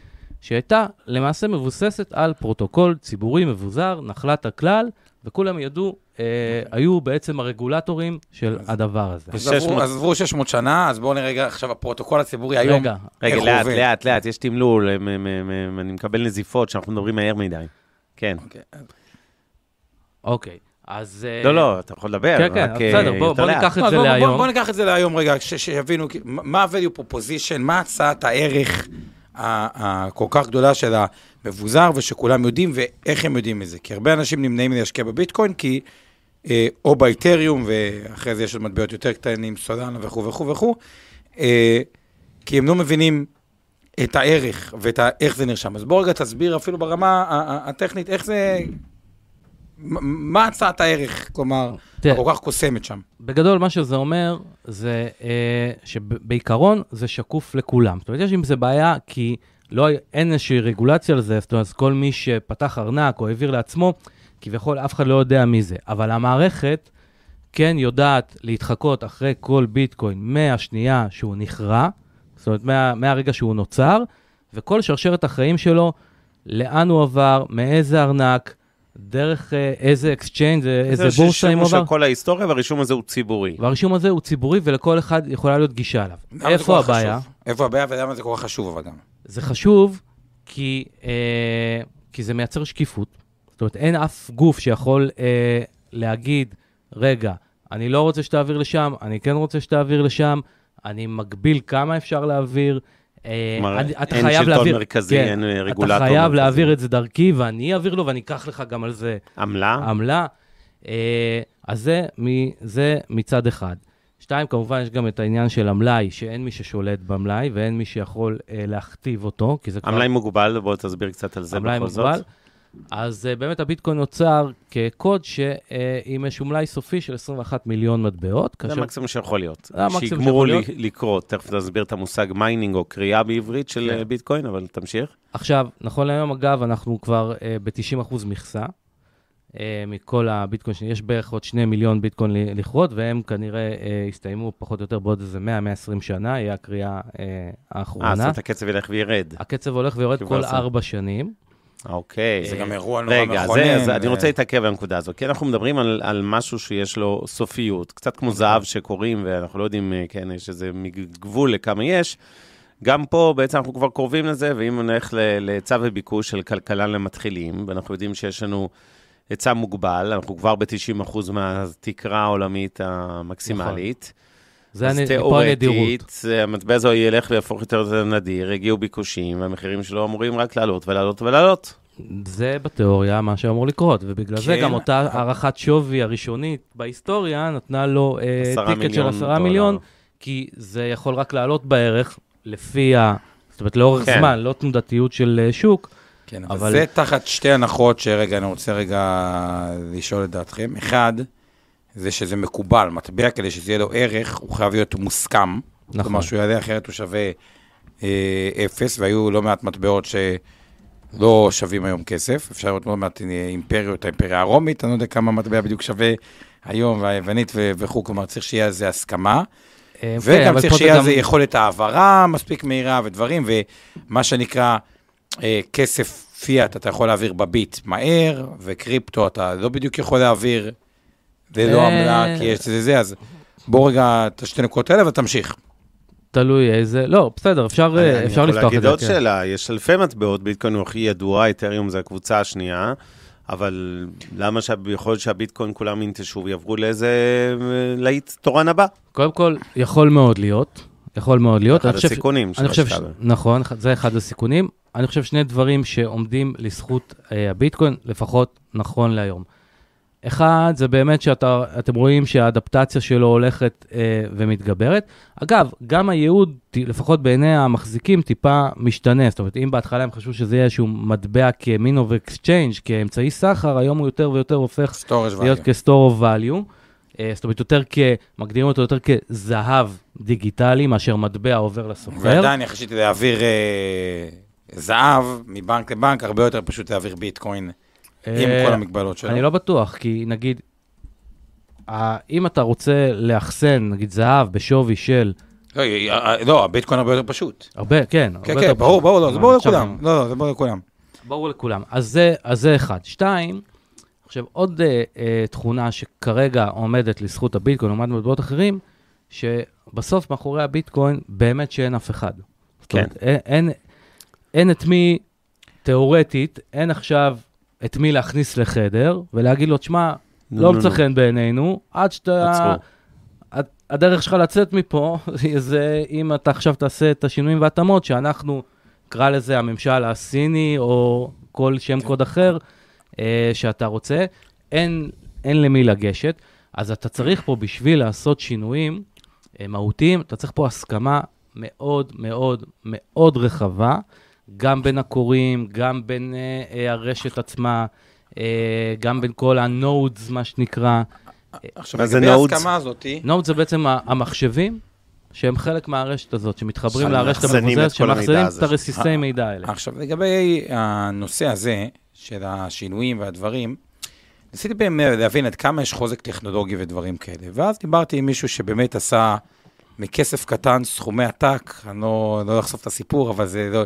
שהייתה למעשה מבוססת על פרוטוקול ציבורי מבוזר, נחלת הכלל, וכולם ידעו, אה, היו בעצם הרגולטורים של הדבר הזה. אז עברו- 600. אז עברו 600 שנה, אז בואו נראה רגע עכשיו הפרוטוקול הציבורי היום. רגע, רגע, לאט, עובד. לאט, לאט, יש תמלול, הם- הם- הם- הם- אני מקבל נזיפות שאנחנו מדברים מהר מדי. כן. אוקיי. אוקיי, אז... אה, לא, לא, אתה יכול לדבר, כן, כן, רק אה, בסדר, בוא- לאט. ניקח את לא, זה להיום. בוא ניקח את זה להיום רגע, ש- שיבינו מה ה-value proposition, מה הצעת הערך הכל כך גדולה של המבוזר, ושכולם יודעים, ואיך הם יודעים את זה. כי הרבה אנשים נמנעים מלהשקיע בביטקוין, כי אה, או באיתריום, ואחרי זה יש עוד מטבעות יותר קטנים, סולנה וכו' וכו' וכו', אה, כי הם לא מבינים את הערך ואיך זה נרשם. אז בוא רגע תסביר אפילו ברמה ה- ה- הטכנית, איך זה... מה הצעת הערך, כלומר, תראה, הכל כך קוסמת שם. בגדול, מה שזה אומר, זה אה, שבעיקרון זה שקוף לכולם. זאת אומרת, יש עם זה בעיה, כי לא, אין איזושהי רגולציה על זה, זאת אומרת, כל מי שפתח ארנק או העביר לעצמו, כביכול אף אחד לא יודע מי זה. אבל המערכת כן יודעת להתחקות אחרי כל ביטקוין מהשנייה שהוא נכרה, זאת אומרת, מה, מהרגע שהוא נוצר, וכל שרשרת החיים שלו, לאן הוא עבר, מאיזה ארנק, דרך אה, איזה exchange, איזה זה בורסה רישום עבר. של כל ההיסטוריה, והרישום הזה הוא ציבורי. והרישום הזה הוא ציבורי ולכל אחד יכולה להיות גישה אליו. זה איפה הבעיה? חשוב? איפה הבעיה ולמה זה כל כך חשוב אבל גם? זה חשוב כי, אה, כי זה מייצר שקיפות. זאת אומרת, אין אף גוף שיכול אה, להגיד, רגע, אני לא רוצה שתעביר לשם, אני כן רוצה שתעביר לשם, אני מגביל כמה אפשר להעביר. אה, כלומר, אין חייב שלטון להעביר- מרכזי, כן, אין אה, רגולטור אתה חייב מרכזי. להעביר את זה דרכי, ואני אעביר לו ואני אקח לך גם על זה עמלה? עמלה. אה, אז זה, מ, זה מצד אחד. שתיים, כמובן, יש גם את העניין של המלאי, שאין מי ששולט במלאי ואין מי שיכול אה, להכתיב אותו, כי זה כבר... המלאי מוגבל, בוא תסביר קצת על זה המלאי בכל זאת. מוגבל. אז אה, באמת הביטקוין נוצר כקוד שעם איזשהו מלאי סופי של 21 מיליון מטבעות. זה המקסימום שיכול להיות. זה המקסימום שיגמרו שיכול להיות. לקרות, תכף תסביר את המושג mining או כרייה בעברית של כן. אה, ביטקוין, אבל תמשיך. עכשיו, נכון להיום, אגב, אנחנו כבר אה, ב-90% מכסה. אה, אה, מכל הביטקוין, יש בערך עוד שני מיליון ביטקוין לכרות, והם כנראה אה, יסתיימו פחות או יותר בעוד איזה 100-120 שנה, יהיה הקריאה אה, אה, האחרונה. זאת אומרת, הקצב ילך וירד. הקצב הולך ויורד כל זה. ארבע שנים. אוקיי. זה גם אירוע נורא רגע, מכונן. זה, אז אני ו- רוצה להתעכב על הנקודה הזאת, כי אנחנו מדברים על, על משהו שיש לו סופיות, קצת כמו זהב שקוראים, ואנחנו לא יודעים, אה, כן, יש איזה גבול לכמה יש. גם פה בעצם אנחנו כבר קרובים לזה, ואם נלך להיצע וביקוש של כלכלה למתחילים, ואנחנו יודעים שיש לנו היצע מוגבל, אנחנו כבר ב-90% מהתקרה העולמית המקסימלית. זה אז. תיאורטית, המטבע הזה ילך ויהפוך יותר נדיר, יגיעו ביקושים, והמחירים שלו אמורים רק לעלות ולעלות ולעלות. זה בתיאוריה מה שאמור לקרות, ובגלל זה כן. גם אותה הערכת שווי הראשונית בהיסטוריה נתנה לו עשרה טיקט של מיליון עשרה דולר. מיליון, כי זה יכול רק לעלות בערך לפי ה... זאת אומרת, לאורך כן. זמן, לא תנודתיות של אה, שוק. כן, אבל... אבל- זה תחת שתי הנחות שרגע, אני רוצה רגע לשאול את דעתכם. אחד, זה שזה מקובל, מטבע כדי שזה יהיה לו ערך, הוא חייב להיות מוסכם. נכון. כלומר, שהוא יעלה אחרת הוא שווה אה, אפס, והיו לא מעט מטבעות שלא שווים היום כסף. אפשר לראות לא מעט אה, אימפריות, האימפריה הרומית, אני לא יודע כמה מטבע בדיוק שווה היום, והיוונית וכו', כלומר, צריך שיהיה על זה הסכמה. אה, כן, וגם צריך שיהיה על גם- זה יכולת העברה מספיק מהירה ודברים, ומה שנקרא אה, כסף פיאט, אתה יכול להעביר בביט מהר, וקריפטו אתה לא בדיוק יכול להעביר ללא אה. עמלה, כי יש לזה זה, אז בוא רגע את השתי נקודות האלה ותמשיך. תלוי איזה... לא, בסדר, אפשר, אה, אני אפשר יכול לפתוח את להגיד זה. עוד כן. שאלה, יש אלפי מטבעות, ביטקוין הוא הכי ידוע, אתריום זה הקבוצה השנייה, אבל למה שיכול להיות שהביטקוין כולם ינטשו ויעברו לאיזה אה, להיט תורן הבא? קודם כל, יכול מאוד להיות. יכול מאוד להיות. אחד אני חושב- הסיכונים של אני. השקעה. נכון, זה אחד הסיכונים. אני חושב שני דברים שעומדים לזכות הביטקוין, לפחות נכון להיום. אחד, זה באמת שאתם רואים שהאדפטציה שלו הולכת אה, ומתגברת. אגב, גם הייעוד, לפחות בעיני המחזיקים, טיפה משתנה. זאת אומרת, אם בהתחלה הם חשבו שזה יהיה איזשהו מטבע כמין of exchange, כאמצעי סחר, היום הוא יותר ויותר הופך להיות כ-store of value. אה, זאת אומרת, יותר כ... מגדירים אותו יותר כזהב דיגיטלי, מאשר מטבע עובר לסוחר. ועדיין יחסית להעביר אה, זהב מבנק לבנק, הרבה יותר פשוט להעביר ביטקוין עם אה, כל המגבלות שלו. אני לא בטוח, כי נגיד, אם אתה רוצה לאחסן, נגיד זהב בשווי של לא, אה, לא, הביטקוין הרבה יותר פשוט. הרבה, כן, כן, כן, ברור. ברור, לא, זה ברור לכולם. לא, לא, זה ברור לכולם. ברור לכולם. אז זה, אחד. שתיים, עכשיו, עוד אה, אה, תכונה שכרגע עומדת לזכות הביטקוין, לעומת מטבעות אחרים, שבסוף מאחורי הביטקוין באמת שאין אף אחד. כן. אומרת, אין, אין, אין את מי, תיאורטית, אין עכשיו את מי להכניס לחדר ולהגיד לו, תשמע, לא מצא. חן בעינינו, עד שאתה... הדרך שלך לצאת מפה, [LAUGHS] זה אם אתה עכשיו תעשה את השינויים וההתאמות, שאנחנו, קרא לזה הממשל הסיני, או כל שם קוד אחר אה, שאתה רוצה, אין, אין למי לגשת. אז אתה צריך פה, בשביל לעשות שינויים אה, מהותיים, אתה צריך פה הסכמה מאוד מאוד מאוד רחבה, גם בין הקוראים, גם בין אה, אה, הרשת עצמה, אה, גם בין כל ה-nodes, מה שנקרא. עכשיו, מה זה לגבי nodes? ההסכמה הזאתי, נוד זה בעצם המחשבים שהם חלק מהרשת הזאת, שמתחברים לרשת המבוזרת, הזה. את הרסיסי מידע האלה. עכשיו, לגבי הנושא הזה, של השינויים והדברים, ניסיתי באמת להבין עד כמה יש חוזק טכנולוגי ודברים כאלה. ואז דיברתי עם מישהו שבאמת עשה מכסף קטן סכומי עתק, אני לא, לא אחשוף את הסיפור, אבל זה לא,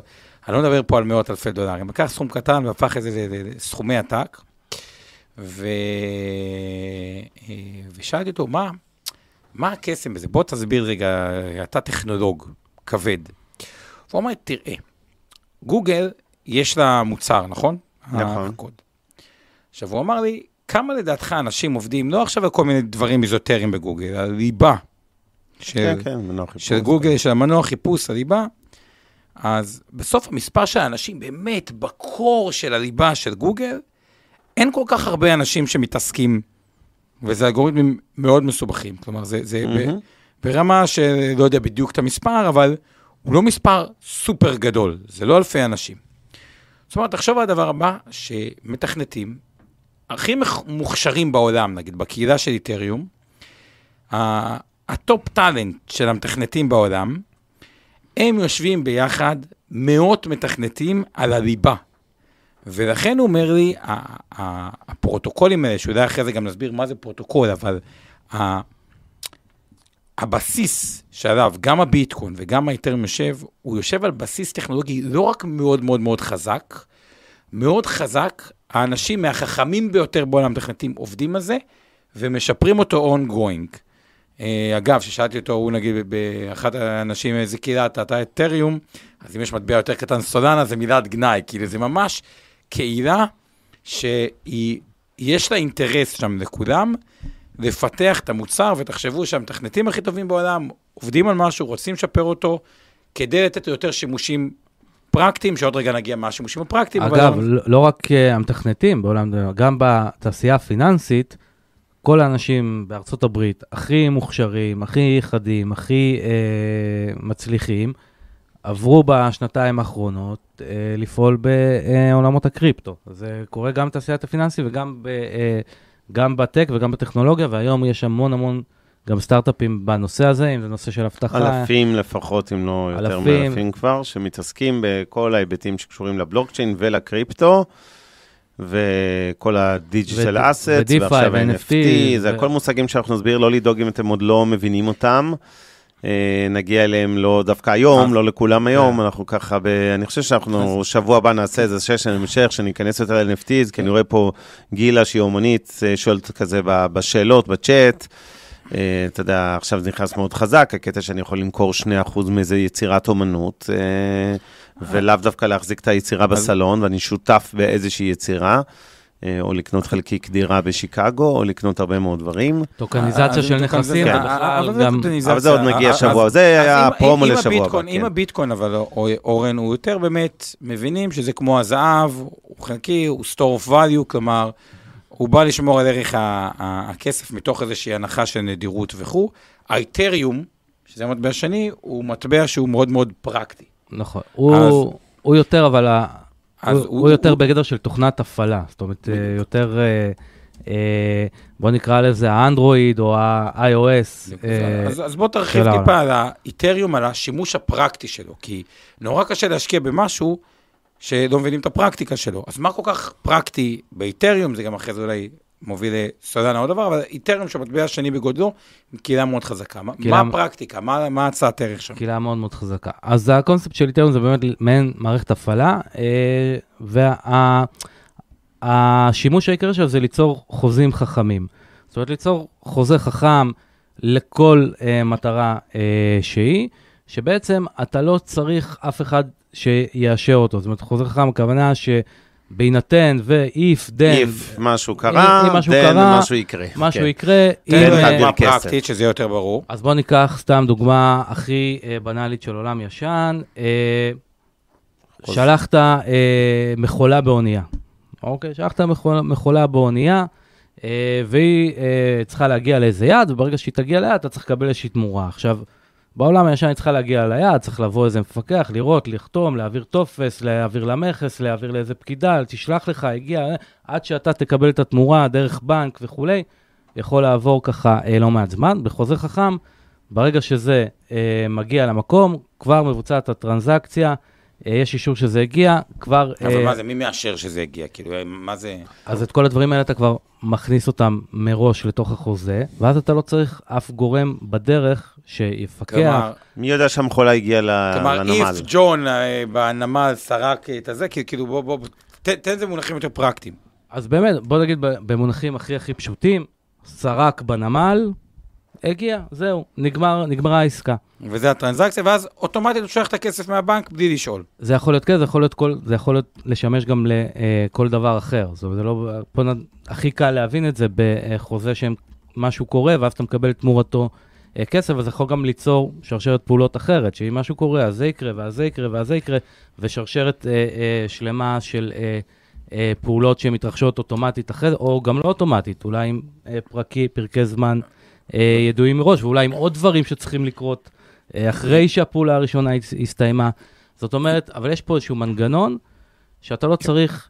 אני לא מדבר פה על מאות אלפי דולרים. לקח סכום קטן והפך את זה לסכומי עתק, ו... ושאלתי אותו, מה, מה הקסם בזה? בוא תסביר רגע, אתה טכנולוג כבד. הוא אמר, תראה, גוגל, יש לה מוצר, נכון? נכון. הקוד. עכשיו, הוא אמר לי, כמה לדעתך אנשים עובדים, לא עכשיו על כל מיני דברים איזוטריים בגוגל, על ליבה של, כן, כן, מנוע חיפוש. של גוגל, של המנוע חיפוש, הליבה, אז בסוף המספר של האנשים באמת בקור של הליבה של גוגל, אין כל כך הרבה אנשים שמתעסקים, וזה אלגוריתמים מאוד מסובכים. כלומר, זה, זה ב, מהמם. ברמה שלא יודע בדיוק את המספר, אבל הוא לא מספר סופר גדול, זה לא אלפי אנשים. זאת אומרת, תחשוב על הדבר הבא, שמתכנתים, הכי מוכשרים בעולם, נגיד, בקהילה של Ethereum, ה top talent של המתכנתים בעולם, הם יושבים ביחד, מאות מתכנתים על הליבה. ולכן הוא אומר לי, הפרוטוקולים האלה, שאולי אחרי זה גם נסביר מה זה פרוטוקול, אבל הבסיס שעליו גם הביטקוין וגם ה Ethereum יושב, הוא יושב על בסיס טכנולוגי לא רק מאוד מאוד מאוד חזק, מאוד חזק, האנשים מהחכמים ביותר בעולם מתכנתים עובדים על זה, ומשפרים אותו ongoing. אה, אגב, כששאלתי אותו, הוא נגיד באחד האנשים, איזה קהילה אתה, אתה אתריום, אז אם יש מטבע יותר קטן סולנה, זה מילת גנאי, כאילו זה ממש קהילה שיש לה אינטרס שם לכולם, לפתח את המוצר, ותחשבו שהמתכנתים הכי טובים בעולם עובדים על משהו, רוצים לשפר אותו, כדי לתת יותר שימושים פרקטיים, שעוד רגע נגיע מה השימושים הפרקטיים. אבל אגב, לא- לא לא רק אה, המתכנתים בעולם, גם בתעשייה הפיננסית, כל האנשים בארצות הברית הכי מוכשרים, הכי חדים, הכי אה, מצליחים, עברו בשנתיים האחרונות אה, לפעול בעולמות הקריפטו. זה קורה גם בתעשיית הפיננסי וגם ב, אה, גם בטק וגם בטכנולוגיה, והיום יש המון המון גם סטארט-אפים בנושא הזה, אם זה נושא של אבטחה. אלפים לפחות, אם לא יותר אלפים. מאלפים כבר, שמתעסקים בכל ההיבטים שקשורים לבלוקצ'יין ולקריפטו, וכל ה digital assets, ו-DeFi ועכשיו ה-NFT, זה ו- הכל מושגים שאנחנו נסביר, לא לדאוג אם אתם עוד לא מבינים אותם. אה, נגיע אליהם לא דווקא היום, אה. לא לכולם היום, אנחנו ככה, ב... אני חושב שאנחנו שבוע הבא נעשה איזה סשן המשך, שניכנס יותר ל-NFTs, כי אני רואה פה גילה שהיא אומנית, אה, שואלת כזה בשאלות, בצ'אט. אה, אתה יודע, עכשיו זה נכנס מאוד חזק, הקטע שאני יכול למכור 2% מאיזה יצירת אומנות, אה, ולאו דווקא להחזיק את היצירה בסלון, ואני שותף באיזושהי יצירה, אה, או לקנות חלקיק דירה בשיקגו, או לקנות הרבה מאוד דברים. טוקניזציה של אז נכסים, אבל זה. אבל זה עוד נגיע אז- שבוע, זה היה אז אם- פרומו אם לשבוע הבא, הביטקוין- אם כן. הביטקוין, אבל או- אורן, הוא יותר באמת מבינים שזה כמו הזהב, הוא חלקי, הוא store of value, כלומר, הוא בא לשמור על ערך הכסף מתוך איזושהי הנחה של נדירות וכו'. האיתריום, שזה המטבע השני, הוא מטבע שהוא מאוד מאוד פרקטי. נכון. הוא, הוא יותר, אבל ה... אז הוא, הוא- הוא יותר הוא- בגדר של תוכנת הפעלה. זאת אומרת, אה, יותר, אה, אה, בוא נקרא לזה האנדרואיד או ה-iOS. אה, אז, אז בוא תרחיב טיפה על האיתריום, על השימוש הפרקטי שלו, כי נורא קשה להשקיע במשהו שלא מבינים את הפרקטיקה שלו. אז מה כל כך פרקטי באיתריום, זה גם אחרי זה אולי מוביל לסולנה או דבר, אבל איתריום שהמטבע השני בגודלו, קהילה מאוד חזקה. קהילה- מה הפרקטיקה? מה, מה הצעת ערך שם? קהילה מאוד מאוד חזקה. אז הקונספט של איתריום זה באמת מעין מערכת הפעלה, והשימוש העיקרי שלו זה ליצור חוזים חכמים. זאת אומרת, ליצור חוזה חכם לכל אה, מטרה אה, שהיא, שבעצם אתה לא צריך אף אחד שיאשר אותו. זאת אומרת, חוזה חכם, הכוונה שבהינתן ו-if, then, if משהו קרה, אם משהו then קרה, משהו יקרה. משהו כן. יקרה, תן אם, דוגמה כסף. פרקטית, שזה יותר ברור. אז בואו ניקח סתם דוגמה הכי אה, בנאלית של עולם ישן. אה, שלחת אה, מכולה באונייה. אוקיי, שלחת מכולה, מכולה באונייה, אה, והיא אה, צריכה להגיע לאיזה יעד, וברגע שהיא תגיע ליעד, אתה צריך לקבל איזושהי תמורה. עכשיו, בעולם הישן היא צריכה להגיע ליעד, צריך לבוא איזה מפקח, לראות, לחתום, להעביר טופס, להעביר למכס, להעביר לאיזה פקידה, תשלח לך, הגיע, אה, עד שאתה תקבל את התמורה דרך בנק וכולי, יכול לעבור ככה אה, לא מעט זמן. בחוזה חכם, ברגע שזה אה, מגיע למקום, כבר מבוצעת הטרנזקציה, אה, יש אישור שזה הגיע, כבר... אבל אה, מה זה, מי מאשר שזה הגיע? כאילו, מה זה... אז את כל הדברים האלה אתה כבר מכניס אותם מראש לתוך החוזה, ואז אתה לא צריך אף גורם בדרך שיפקח. כלומר, מי יודע שהמכולה הגיעה ל- כלומר, לנמל? if ג'ון אה, בנמל סרק את הזה, כאילו, בוא, בוא, תן תן את זה במונחים יותר פרקטיים. אז באמת, בוא נגיד ב- במונחים הכי הכי פשוטים, סרק בנמל, הגיע, זהו, נגמר, נגמרה העסקה. וזה הטרנזקציה, ואז אוטומטית הוא שולח את הכסף מהבנק בלי לשאול. זה יכול להיות כן, זה יכול להיות, כל, זה יכול להיות לשמש גם לכל דבר אחר. זאת אומרת, זה לא, פה נ- הכי קל להבין את זה בחוזה שמשהו קורה, ואז אתה מקבל תמורתו אה, כסף, אז זה יכול גם ליצור שרשרת פעולות אחרת, שאם משהו קורה, אז זה יקרה, ואז זה יקרה, ואז זה יקרה, ושרשרת אה, אה, שלמה של אה, אה, פעולות שמתרחשות אוטומטית אחרי או גם לא אוטומטית, אולי עם אה, פרקי, פרקי זמן אה, ידועים מראש, ואולי עם עוד דברים שצריכים לקרות אה, אחרי שהפעולה הראשונה הס- הסתיימה. זאת אומרת, אבל יש פה איזשהו מנגנון שאתה לא צריך,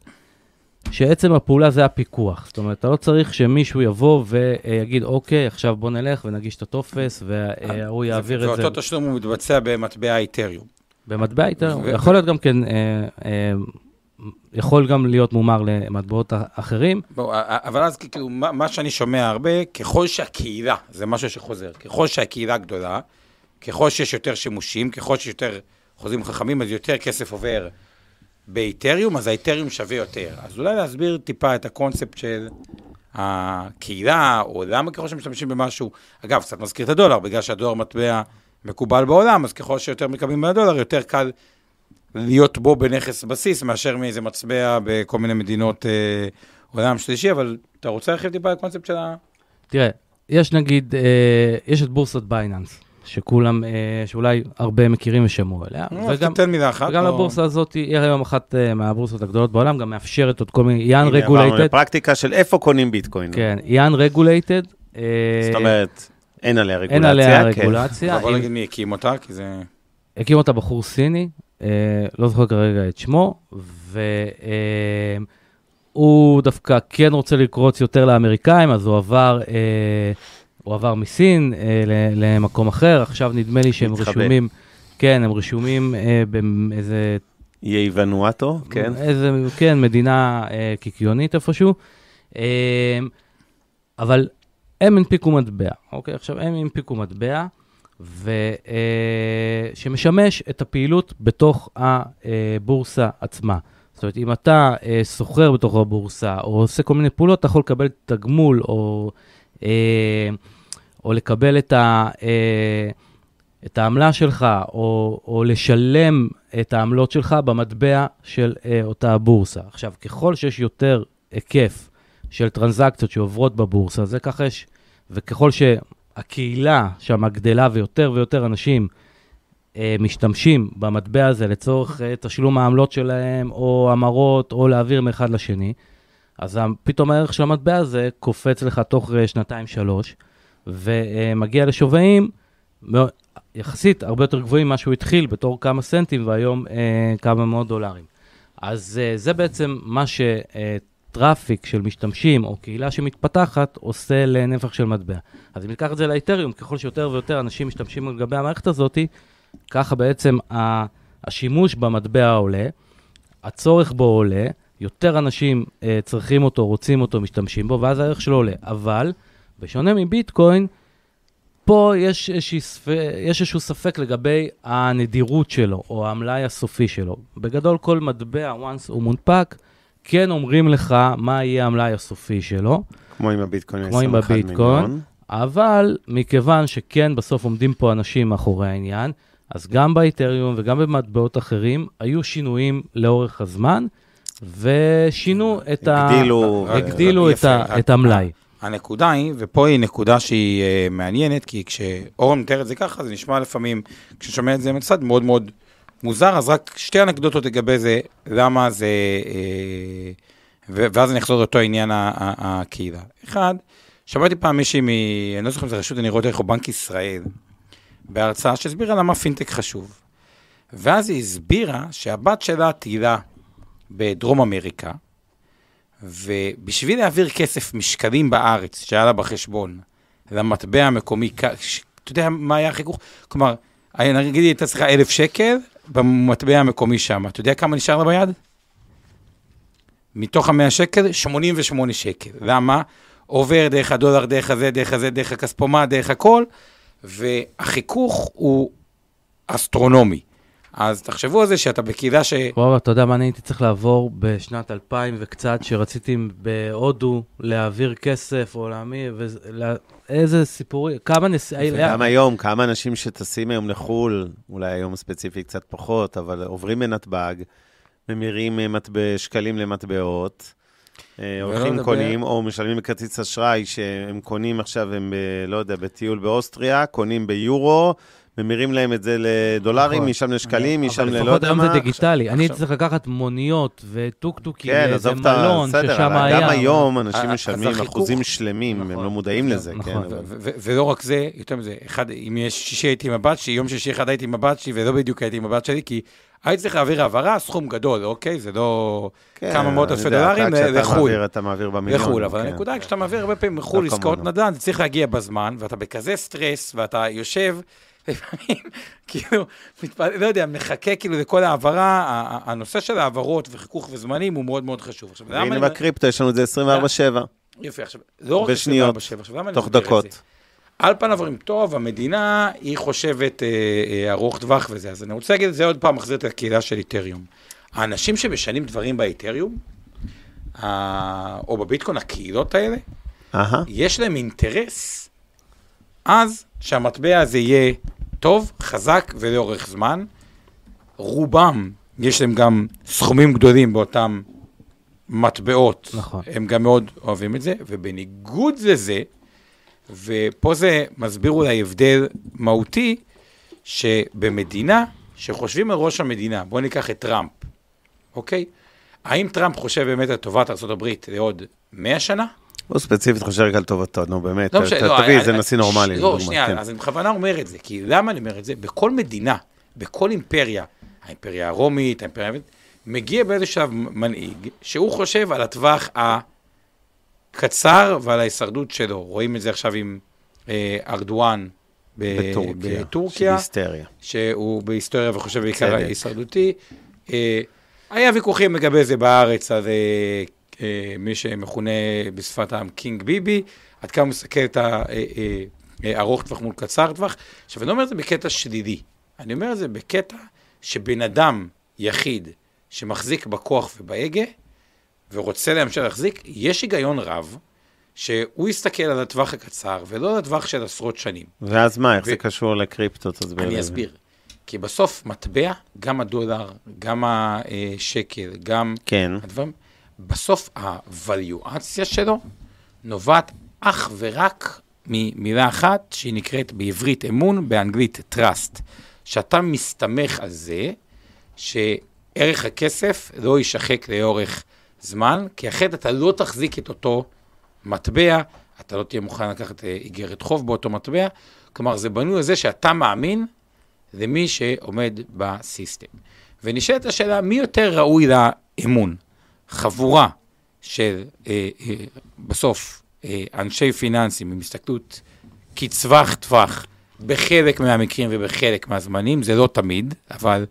שעצם הפעולה זה הפיקוח. זאת אומרת, אתה לא צריך שמישהו יבוא ויגיד, אוקיי, עכשיו בוא נלך ונגיש את הטופס, והוא יעביר את זה ואותו תשלום הוא מתבצע במטבע האיתריום. במטבע איתר. ו- יכול להיות גם כן אה, אה, יכול גם להיות מומר למטבעות אחרים. בוא, אבל אז כאילו, מה, מה שאני שומע הרבה, ככל שהקהילה, זה משהו שחוזר, ככל שהקהילה גדולה, ככל שיש יותר שימושים, ככל שיש יותר חוזים חכמים, אז יותר כסף עובר באיתריום, אז האיתריום שווה יותר. אז אולי להסביר טיפה את הקונספט של הקהילה, או למה ככל שמשתמשים במשהו, אגב, קצת מזכיר את הדולר, בגלל שהדולר מטבע מקובל בעולם, אז ככל שיותר מקבלים מהדולר, יותר קל להיות בו בנכס בסיס, מאשר מאיזה מצבע בכל מיני מדינות אה, עולם שלישי, אבל אתה רוצה להרחיב טיפה על הקונספט של ה... תראה, יש נגיד, אה, יש את בורסת בייננס, שכולם, אה, שאולי הרבה מכירים ושמעו עליה. נו, אז תתן מילה אחת. וגם או- הבורסה הזאת היא היום אחת אה, מהבורסות הגדולות בעולם, גם מאפשרת עוד כל מיני, היא הנה, עברנו unregulated, לפרקטיקה של איפה קונים ביטקוין. כן, היא unregulated. אה, זאת אומרת, אין עליה רגולציה. אין עליה כן. רגולציה. אבל בוא נגיד מי הקים אותה, כי זה... הקים אותה בחור סיני, אה, לא זוכר כרגע את שמו, והוא דווקא כן רוצה לקרוץ יותר לאמריקאים, אז הוא עבר, אה, הוא עבר מסין אה, למקום אחר, עכשיו נדמה לי שהם מתחבא. רשומים, כן, הם רשומים אה, באיזה, איי ונואטו, כן. איזה, כן, מדינה אה, קיקיונית איפשהו, אה, אבל הם הנפיקו מטבע, אוקיי? עכשיו, הם הנפיקו מטבע, ו, אה, שמשמש את הפעילות בתוך הבורסה עצמה. זאת אומרת, אם אתה אה, סוחר בתוך הבורסה, או עושה כל מיני פעולות, אתה יכול לקבל תגמול, או, אה, או לקבל את, ה, אה, את העמלה שלך, או, או לשלם את העמלות שלך במטבע של אה, אותה הבורסה. עכשיו, ככל שיש יותר היקף של טרנזקציות שעוברות בבורסה, זה ככה יש, וככל שהקהילה שם גדלה ויותר ויותר אנשים אה, משתמשים במטבע הזה לצורך אה, תשלום העמלות שלהם, או המרות, או להעביר מאחד לשני, אז פתאום הערך של המטבע הזה קופץ לך תוך אה, שנתיים-שלוש, ומגיע לשווים יחסית הרבה יותר גבוהים ממה שהוא התחיל בתור כמה סנטים, והיום אה, כמה מאות דולרים. אז אה, זה בעצם מה שטראפיק של משתמשים, או קהילה שמתפתחת, עושה לנפח של מטבע. אז אם ניקח את זה לאתריום, ככל שיותר ויותר אנשים משתמשים על גבי המערכת הזאת, ככה בעצם השימוש במטבע עולה, הצורך בו עולה, יותר אנשים אה, צריכים אותו, רוצים אותו, משתמשים בו, ואז הערך שלו עולה. אבל, בשונה מביטקוין, פה יש, איזושהי ספ... יש איזשהו ספק לגבי הנדירות שלו, או המלאי הסופי שלו. בגדול, כל מטבע, once הוא מונפק, כן אומרים לך מה יהיה המלאי הסופי שלו. כמו עם הביטקוין, כמו עם 21 הביטקוין. מיליון. אבל מכיוון שכן בסוף עומדים פה אנשים מאחורי העניין, אז גם באיתריום וגם במטבעות אחרים היו שינויים לאורך הזמן, ושינו את, ה... הגדילו- הגדילו את, ה... את המלאי. הנקודה היא, ופה היא נקודה שהיא uh, מעניינת, כי כשאורן מתאר את זה ככה, זה נשמע לפעמים, כששומע את זה מצד מאוד מאוד מוזר, אז רק שתי אנקדוטות לגבי זה, למה זה, uh, ואז אני אחזור לאותו עניין הקהילה. אחד, שמעתי פעם מישהי מ... אני לא זוכר אם זה רשות לניירות ערך או בנק ישראל, בהרצאה שהסבירה למה פינטק חשוב. ואז היא הסבירה שהבת שלה תהילה בדרום אמריקה, ובשביל להעביר כסף משקלים בארץ, שהיה לה בחשבון, למטבע המקומי, ש- אתה יודע מה היה החיכוך? כלומר, נגיד היא הייתה צריכה אלף שקל במטבע המקומי שם, אתה יודע כמה נשאר לה ביד? מתוך המאה שקל, 88 שקל. למה? עובר דרך הדולר, דרך הזה, דרך הזה, דרך הכספומט, דרך הכל, והחיכוך הוא אסטרונומי. אז תחשבו על זה שאתה בקהילה ש... וואו, אתה יודע מה אני הייתי צריך לעבור בשנת 2000 וקצת, שרציתי בהודו להעביר כסף או להמיר, איזה סיפורים, כמה נס... וגם היום, כמה אנשים שטסים היום לחו"ל, אולי היום ספציפית קצת פחות, אבל עוברים בנתב"ג, ממירים אה, מטבע, שקלים למטבעות, אה, הולכים לדבר- קונים, או משלמים בכרטיס אשראי, שהם קונים עכשיו, הם, ב, לא יודע, בטיול באוסטריה, קונים ביורו, ממירים להם את זה לדולרים, נכון. משם לשקלים, משם אבל ללא לפחות יודע היום מה. זה דיגיטלי. אני הייתי צריך לקחת מוניות וטוקטוקים כן, לאיזה. מלון בסדר, ששם אבל היה. גם היום אנשים אז משלמים אחוזים שלמים, הם נכון. לא מודעים לזה, נכון. כן. אבל- ולא רק זה, יותר מזה, אחד, אם יש שישי הייתי עם הבת שלי, יום שישי אחד הייתי עם הבת שלי, ולא בדיוק הייתי עם הבת שלי, כי הייתי צריך להעביר העברה, סכום גדול, אוקיי? זה לא כן, כמה מאות אלפי דולרים לחו"ל. מעביר, אתה מעביר במיליון. לחו"ל, אבל כן. הנקודה היא כשאתה מעביר הרבה פעמים מחו"ל לא עסקאות. נדל"ן, זה צריך להגיע בזמן, ואתה בכזה סטרס, ואתה יושב, לפעמים, כאילו, מתפ- לא יודע, מחכה כאילו לכל העברה, הנושא של העברות וחיכוך וזמנים הוא מאוד מאוד חשוב. עכשיו, למה והנה אני... בקריפטו יש לנו את זה 24/7. יופי, עכשיו, לא רק בשניות, 24/7, עכשיו, למה אני תוך דקות. על פניו אומרים, טוב, המדינה, היא חושבת אה, אה, ארוך טווח וזה, אז אני רוצה להגיד את זה עוד פעם, מחזיר את הקהילה של איתריום. האנשים שמשנים דברים באיתריום, ה- או בביטקוין, הקהילות האלה, אהה. יש להם אינטרס אז שהמטבע הזה יהיה טוב, חזק ולאורך זמן. רובם, יש להם גם סכומים גדולים באותם מטבעות. נכון. הם גם מאוד אוהבים את זה, ובניגוד לזה, ופה זה מסביר אולי הבדל מהותי, שבמדינה שחושבים על ראש המדינה, בואו ניקח את טראמפ, אוקיי? האם טראמפ חושב באמת על טובת ארה"ב לעוד 100 שנה? הוא ספציפית חושב רק על טובתו, נו באמת, לא משנה, לא, תביא איזה אני- נשיא נורמלי. לא, שנייה, כן. אז אני בכוונה אומר את זה, כי למה אני אומר את זה? בכל מדינה, בכל אימפריה, האימפריה הרומית, האימפריה... מגיע באיזה שלב מנהיג, שהוא חושב על הטווח הקצר ועל ההישרדות שלו. רואים את זה עכשיו עם אה, ארדואן ב- בטורקיה. בטורקיה, של היסטריה. שהוא בהיסטוריה וחושב בעיקר צדק. הישרדותי. אה, היה ויכוחים לגבי זה בארץ, אז אה, אה, מי שמכונה בשפת העם קינג ביבי, עד כמה הוא מסתכל את הארוך טווח מול קצר טווח. עכשיו, אני לא אומר את זה בקטע שלילי, אני אומר את זה בקטע שבן אדם יחיד שמחזיק בכוח ובהגה, ורוצה להמשיך להחזיק, יש היגיון רב שהוא יסתכל על הטווח הקצר ולא על הטווח של עשרות שנים. ואז מה, איך ו- זה קשור לקריפטו? תסביר לי. אני אסביר. כי בסוף מטבע, גם הדולר, גם השקל, גם כן. הדברים, בסוף הווליואציה שלו נובעת אך ורק ממילה אחת שהיא נקראת בעברית אמון, באנגלית trust. שאתה מסתמך על זה שערך הכסף לא יישחק לאורך זמן, כי אחרת אתה לא תחזיק את אותו מטבע, אתה לא תהיה מוכן לקחת אה, איגרת חוב באותו מטבע. כלומר, זה בנוי על זה שאתה מאמין למי שעומד בסיסטם. ונשאלת השאלה, מי יותר ראוי לאמון? חבורה של, אה, אה, בסוף, אה, אנשי פיננסים עם הסתכלות קצווח טווח בחלק מהמקרים ובחלק מהזמנים, זה לא תמיד, אבל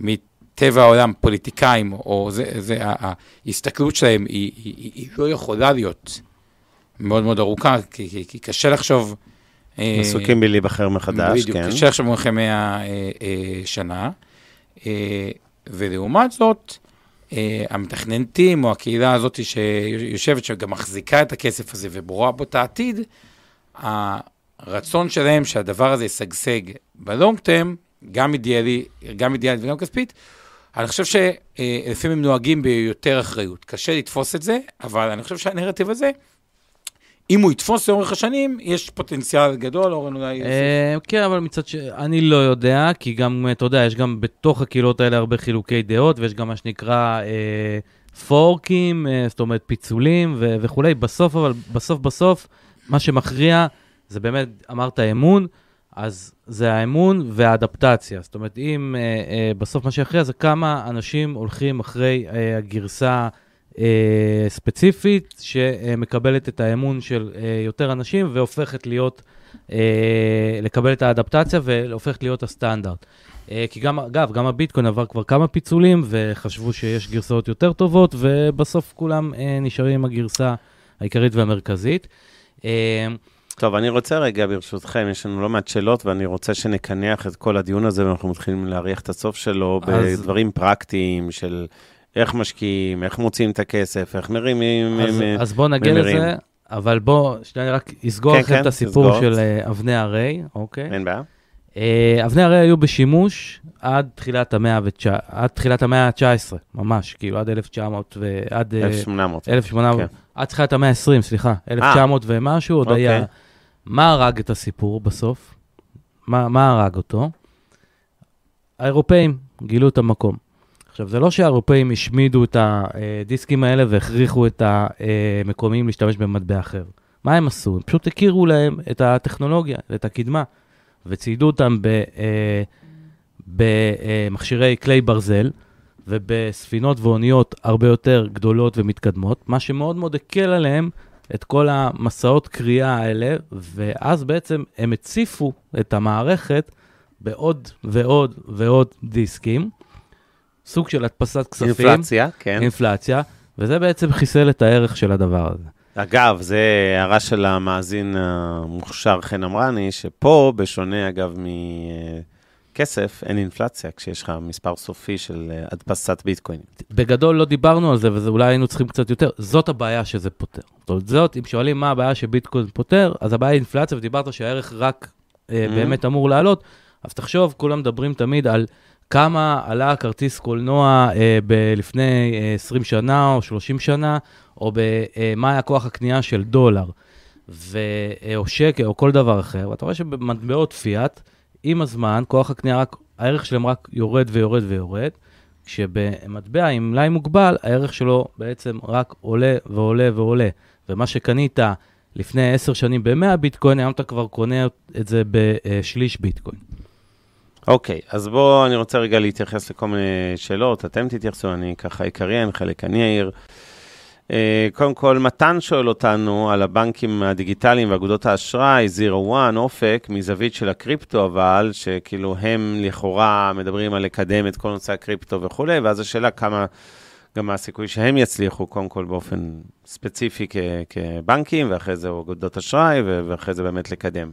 מטבע העולם, פוליטיקאים, או זה, זה, ההסתכלות שלהם היא, היא, היא, היא לא יכולה להיות מאוד מאוד ארוכה, כי, כי, כי קשה לחשוב... אה, עסוקים בלהיבחר מחדש, בדיוק, כן. קשה עכשיו אחרי 100 אה, אה, שנה. אה, ולעומת זאת, אה, המתכנתים או הקהילה הזאת שיושבת, שגם מחזיקה את הכסף הזה וברואה בו את העתיד, הרצון שלהם שהדבר הזה ישגשג בלונג טרם, גם אידיאלי, גם אידיאלית וגם כספית, אני חושב שלפעמים הם נוהגים ביותר אחריות. קשה לתפוס את זה, אבל אני חושב שהנרטיב הזה, אם הוא יתפוס לאורך השנים, יש פוטנציאל גדול, אורן אולי... אה, כן, אבל מצד ש... אני לא יודע, כי גם, אתה יודע, יש גם בתוך הקהילות האלה הרבה חילוקי דעות, ויש גם מה שנקרא אה, פורקים, אה, זאת אומרת פיצולים וכולי. בסוף, אבל בסוף בסוף, מה שמכריע זה באמת, אמרת אמון, אז זה האמון והאדפטציה. זאת אומרת, אם אה, אה, בסוף מה שיכריע זה כמה אנשים הולכים אחרי אה, הגרסה אה, ספציפית, שמקבלת את האמון של אה, יותר אנשים והופכת להיות, אה, לקבל את האדפטציה והופכת להיות הסטנדרט. אה, כי גם, אגב, גם הביטקוין עבר כבר כמה פיצולים וחשבו שיש גרסאות יותר טובות, ובסוף כולם אה, נשארים עם הגרסה העיקרית והמרכזית. אה, טוב, אני רוצה רגע, ברשותכם, יש לנו לא מעט שאלות, ואני רוצה שנקנח את כל הדיון הזה, ואנחנו מתחילים להריח את הסוף שלו אז- בדברים פרקטיים של איך משקיעים, איך מוציאים את הכסף, איך מרימים... אז, מ- אז בואו נגיע. לזה, אבל בואו, שנייה, רק אסגור כן, לכם כן, את הסיפור תסגור. של אה, אבני הרי, אוקיי? אין בעיה. אה, אבני הרי היו בשימוש עד תחילת המאה ותשע- עד תחילת המאה ה-19, ממש, כאילו עד 1900 ועד... אה, 1800. 1800, כן. עד תחילת המאה ה-20, סליחה, 1900 ומשהו, עוד אוקיי. היה... מה הרג את הסיפור בסוף? מה, מה הרג אותו? האירופאים גילו את המקום. עכשיו, זה לא שהאירופאים השמידו את הדיסקים האלה והכריחו את המקומיים להשתמש במטבע אחר. מה הם עשו? הם פשוט הכירו להם את הטכנולוגיה, את הקדמה, וציידו אותם אה, במכשירי כלי ברזל ובספינות ואוניות הרבה יותר גדולות ומתקדמות, מה שמאוד מאוד הקל עליהם את כל המסעות קריאה האלה, ואז בעצם הם הציפו את המערכת בעוד ועוד ועוד דיסקים, סוג של הדפסת כספים. אינפלציה, כן. אינפלציה, וזה בעצם חיסל את הערך של הדבר הזה. אגב, זה הערה של המאזין המוכשר חן אמרני, שפה, בשונה אגב מכסף, אין אינפלציה, כשיש לך מספר סופי של הדפסת ביטקוין. בגדול לא דיברנו על זה, ואולי היינו צריכים קצת יותר, זאת הבעיה שזה פותר. זאת אומרת, זאת, אם שואלים מה הבעיה שביטקוין פותר, אז הבעיה היא אינפלציה, ודיברת שהערך רק אה, Mhm. באמת אמור לעלות, אז תחשוב, כולם מדברים תמיד על כמה עלה כרטיס קולנוע אה, ב- לפני אה, 20 שנה או 30 שנה, או במה היה כוח הקנייה של דולר, ו, אה, או שקל, או כל דבר אחר, ואתה רואה שבמטבעות פיאט, עם הזמן, כוח הקנייה רק, הערך שלהם רק יורד ויורד ויורד, כשבמטבע עם מלאי מוגבל, הערך שלו בעצם רק עולה ועולה ועולה. ומה שקנית לפני 10 שנים ב-100 ביטקוין, היום אתה כבר קונה את זה בשליש ביטקוין. אוקיי, אז בואו, אני רוצה רגע להתייחס לכל מיני שאלות, אתם תתייחסו, אני ככה אקריין, חלק אני אעיר. אה, קודם כל, מתן שואל אותנו על הבנקים הדיגיטליים ואגודות האשראי, Zero One, אופק, מזווית של הקריפטו, אבל שכאילו הם לכאורה מדברים על לקדם את כל נושא הקריפטו וכולי, ואז השאלה כמה, גם הסיכוי שהם יצליחו, קודם כל באופן ספציפי כ- כבנקים, ואחרי זה אגודות אשראי, ואחרי זה באמת לקדם.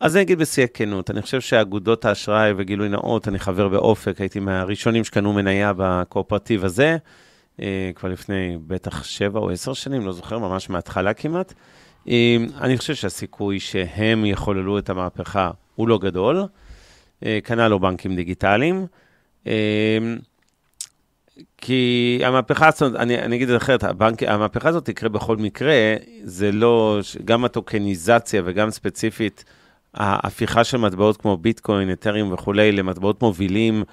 אז אני אגיד בשיא הכנות, אני חושב שאגודות האשראי וגילוי נאות, אני חבר באופק, הייתי מהראשונים שקנו מניה בקואופרטיב הזה, אה, כבר לפני בטח שבע או עשר שנים, לא זוכר, ממש מההתחלה כמעט. אה, אני חושב שהסיכוי שהם יחוללו את המהפכה הוא לא גדול, אה, כנ"ל לא בנקים דיגיטליים. כי המהפכה הזאת, אני, אני אגיד את זה אחרת, הבנק, המהפכה הזאת תקרה בכל מקרה, זה לא, גם הטוקניזציה וגם ספציפית ההפיכה של מטבעות כמו ביטקוין, אתרים וכולי, למטבעות מובילים,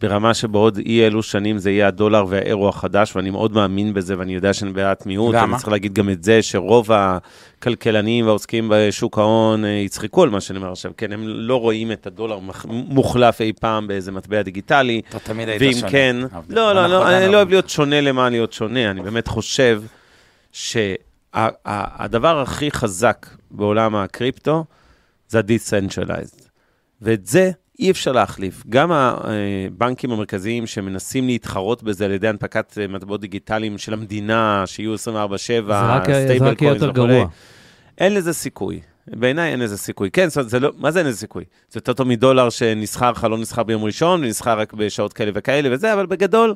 ברמה שבעוד אי אלו שנים זה יהיה הדולר והאירו החדש, ואני מאוד מאמין בזה, ואני יודע שאני בעד מיעוט. למה? אני צריך להגיד גם את זה, שרוב הכלכלנים והעוסקים בשוק ההון אה, יצחקו על מה שאני אומר עכשיו. כן, הם לא רואים את הדולר מוחלף אי פעם באיזה מטבע דיגיטלי. אתה תמיד היית ואם שונה. כן, עבדי. לא, לא, לא, אני לא לא אוהב להיות שונה למען להיות שונה, אני באמת חושב שהדבר הכי חזק בעולם הקריפטו זה ה-decentralized, ואת זה אי אפשר להחליף. גם הבנקים המרכזיים שמנסים להתחרות בזה על ידי הנפקת אה, מטבעות דיגיטליים של המדינה, שיהיו 24/7, זה רק- זה stable יותר גרוע. אין לזה סיכוי. בעיניי אין לזה סיכוי. כן, זאת אומרת, זה לא, מה זה אין לזה סיכוי? זה יותר טוב מדולר שנסחר לך, לא נסחר ביום ראשון, ונסחר רק בשעות כאלה וכאלה וזה, אבל בגדול,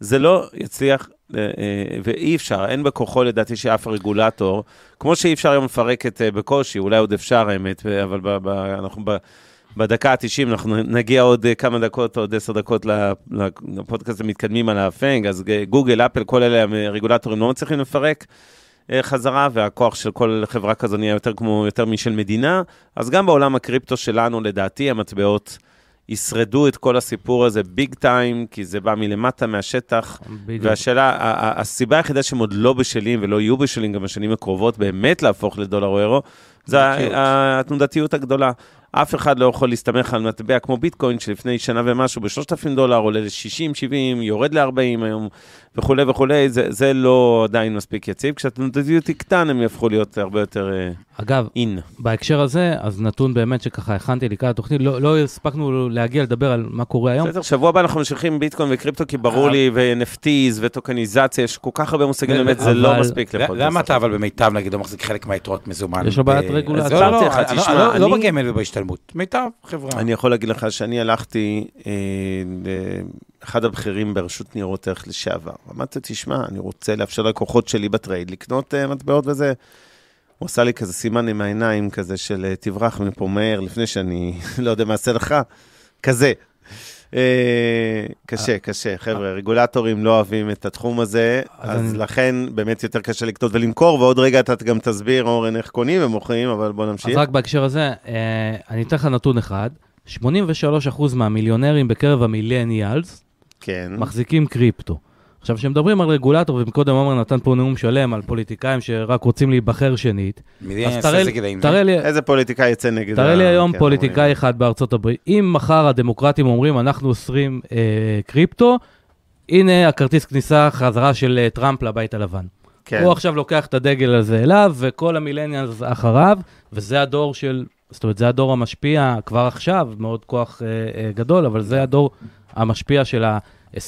זה לא יצליח, אה, אה, ואי אפשר, אין בכוחו לדעתי שאף רגולטור, כמו שאי אפשר היום לפרק את אה, בקושי, אולי עוד אפשר האמת, אבל ב, ב, אנחנו ב, בדקה ה-90, אנחנו נגיע עוד כמה דקות, עוד עשר דקות לפודקאסט המתקדמים על הפנג, אז גוגל, אפל, כל אלה הרגולטורים לא מצליחים לפרק. חזרה, והכוח של כל חברה כזו נהיה יותר כמו, יותר משל מדינה. אז גם בעולם הקריפטו שלנו, לדעתי, המטבעות ישרדו את כל הסיפור הזה ביג טיים, כי זה בא מלמטה, מהשטח. בדיוק. והשאלה, הסיבה היחידה שהם עוד לא בשלים ולא יהיו בשלים גם בשנים הקרובות, באמת להפוך לדולר או אירו, זה. התנודתיות הגדולה. אף אחד לא יכול להסתמך על מטבע כמו ביטקוין, שלפני שנה ומשהו ב-3,000 דולר עולה ל-60, 70, יורד ל-40 היום, וכולי וכולי, זה, זה לא עדיין מספיק יציב. כשהתנודתיות תקטן, הם יהפכו להיות הרבה יותר אגב, אין. בהקשר הזה, אז נתון באמת שככה הכנתי לקראת התוכנית, לא, לא הספקנו להגיע לדבר על מה קורה היום. בסדר, שבוע הבא אנחנו ממשיכים ביטקוין וקריפטו, כי ברור לי, ו-NFTs וטוקניזציה, יש כל כך הרבה מושגים, באמת, זה לא אבל- מספיק לפודקאסט. למה אתה אבל במיטב, נגיד, לא מחזיק חלק מהיתרות מזומן? יש לו בעיית ב- רגולציה. לא, לא, אני- לא- לא בגמל ובהשתלמות. מיטב, חברה. אני יכול להגיד לך שאני הלכתי אה, לאחד הבכירים ברשות ניירות ערך לשעבר. אמרתי, תשמע, אני רוצה לאפשר ללקוחות שלי בטרייד לקנות אה, מטבעות וזה. הוא עשה לי כזה סימן עם העיניים כזה של אה, תברח מפה מהר לפני שאני [LAUGHS] לא יודע מה אעשה לך, כזה. אה, קשה, קשה, חבר'ה, רגולטורים לא אוהבים את התחום הזה, אז אז לכן באמת יותר קשה לקנות ולמכור, ועוד רגע אתה גם תסביר, אורן, איך קונים ומוכרים, אבל בוא אז נמשיך. רק בהקשר הזה, אה, אני אתן לך נתון אחד. 83% מהמיליונרים בקרב המילניאלס כן. מחזיקים קריפטו. עכשיו, כשמדברים על רגולטור, ומקודם עומר נתן פה נאום שלם על פוליטיקאים שרק רוצים להיבחר שנית, אז תראה לי- גילאים? תראה לי, איזה פוליטיקאי יצא נגד... תראה לי היום כן, פוליטיקאי אומרים. אחד בארצות הברית. אם מחר הדמוקרטים אומרים, אנחנו אוסרים אה, קריפטו, הנה הכרטיס כניסה חזרה של אה, טראמפ לבית הלבן. כן. הוא עכשיו לוקח את הדגל הזה אליו, וכל המילניאלס אחריו, וזה הדור של, זאת אומרת, זה הדור המשפיע כבר עכשיו, מאוד כוח אה, אה, גדול, אבל זה הדור המשפיע של ה...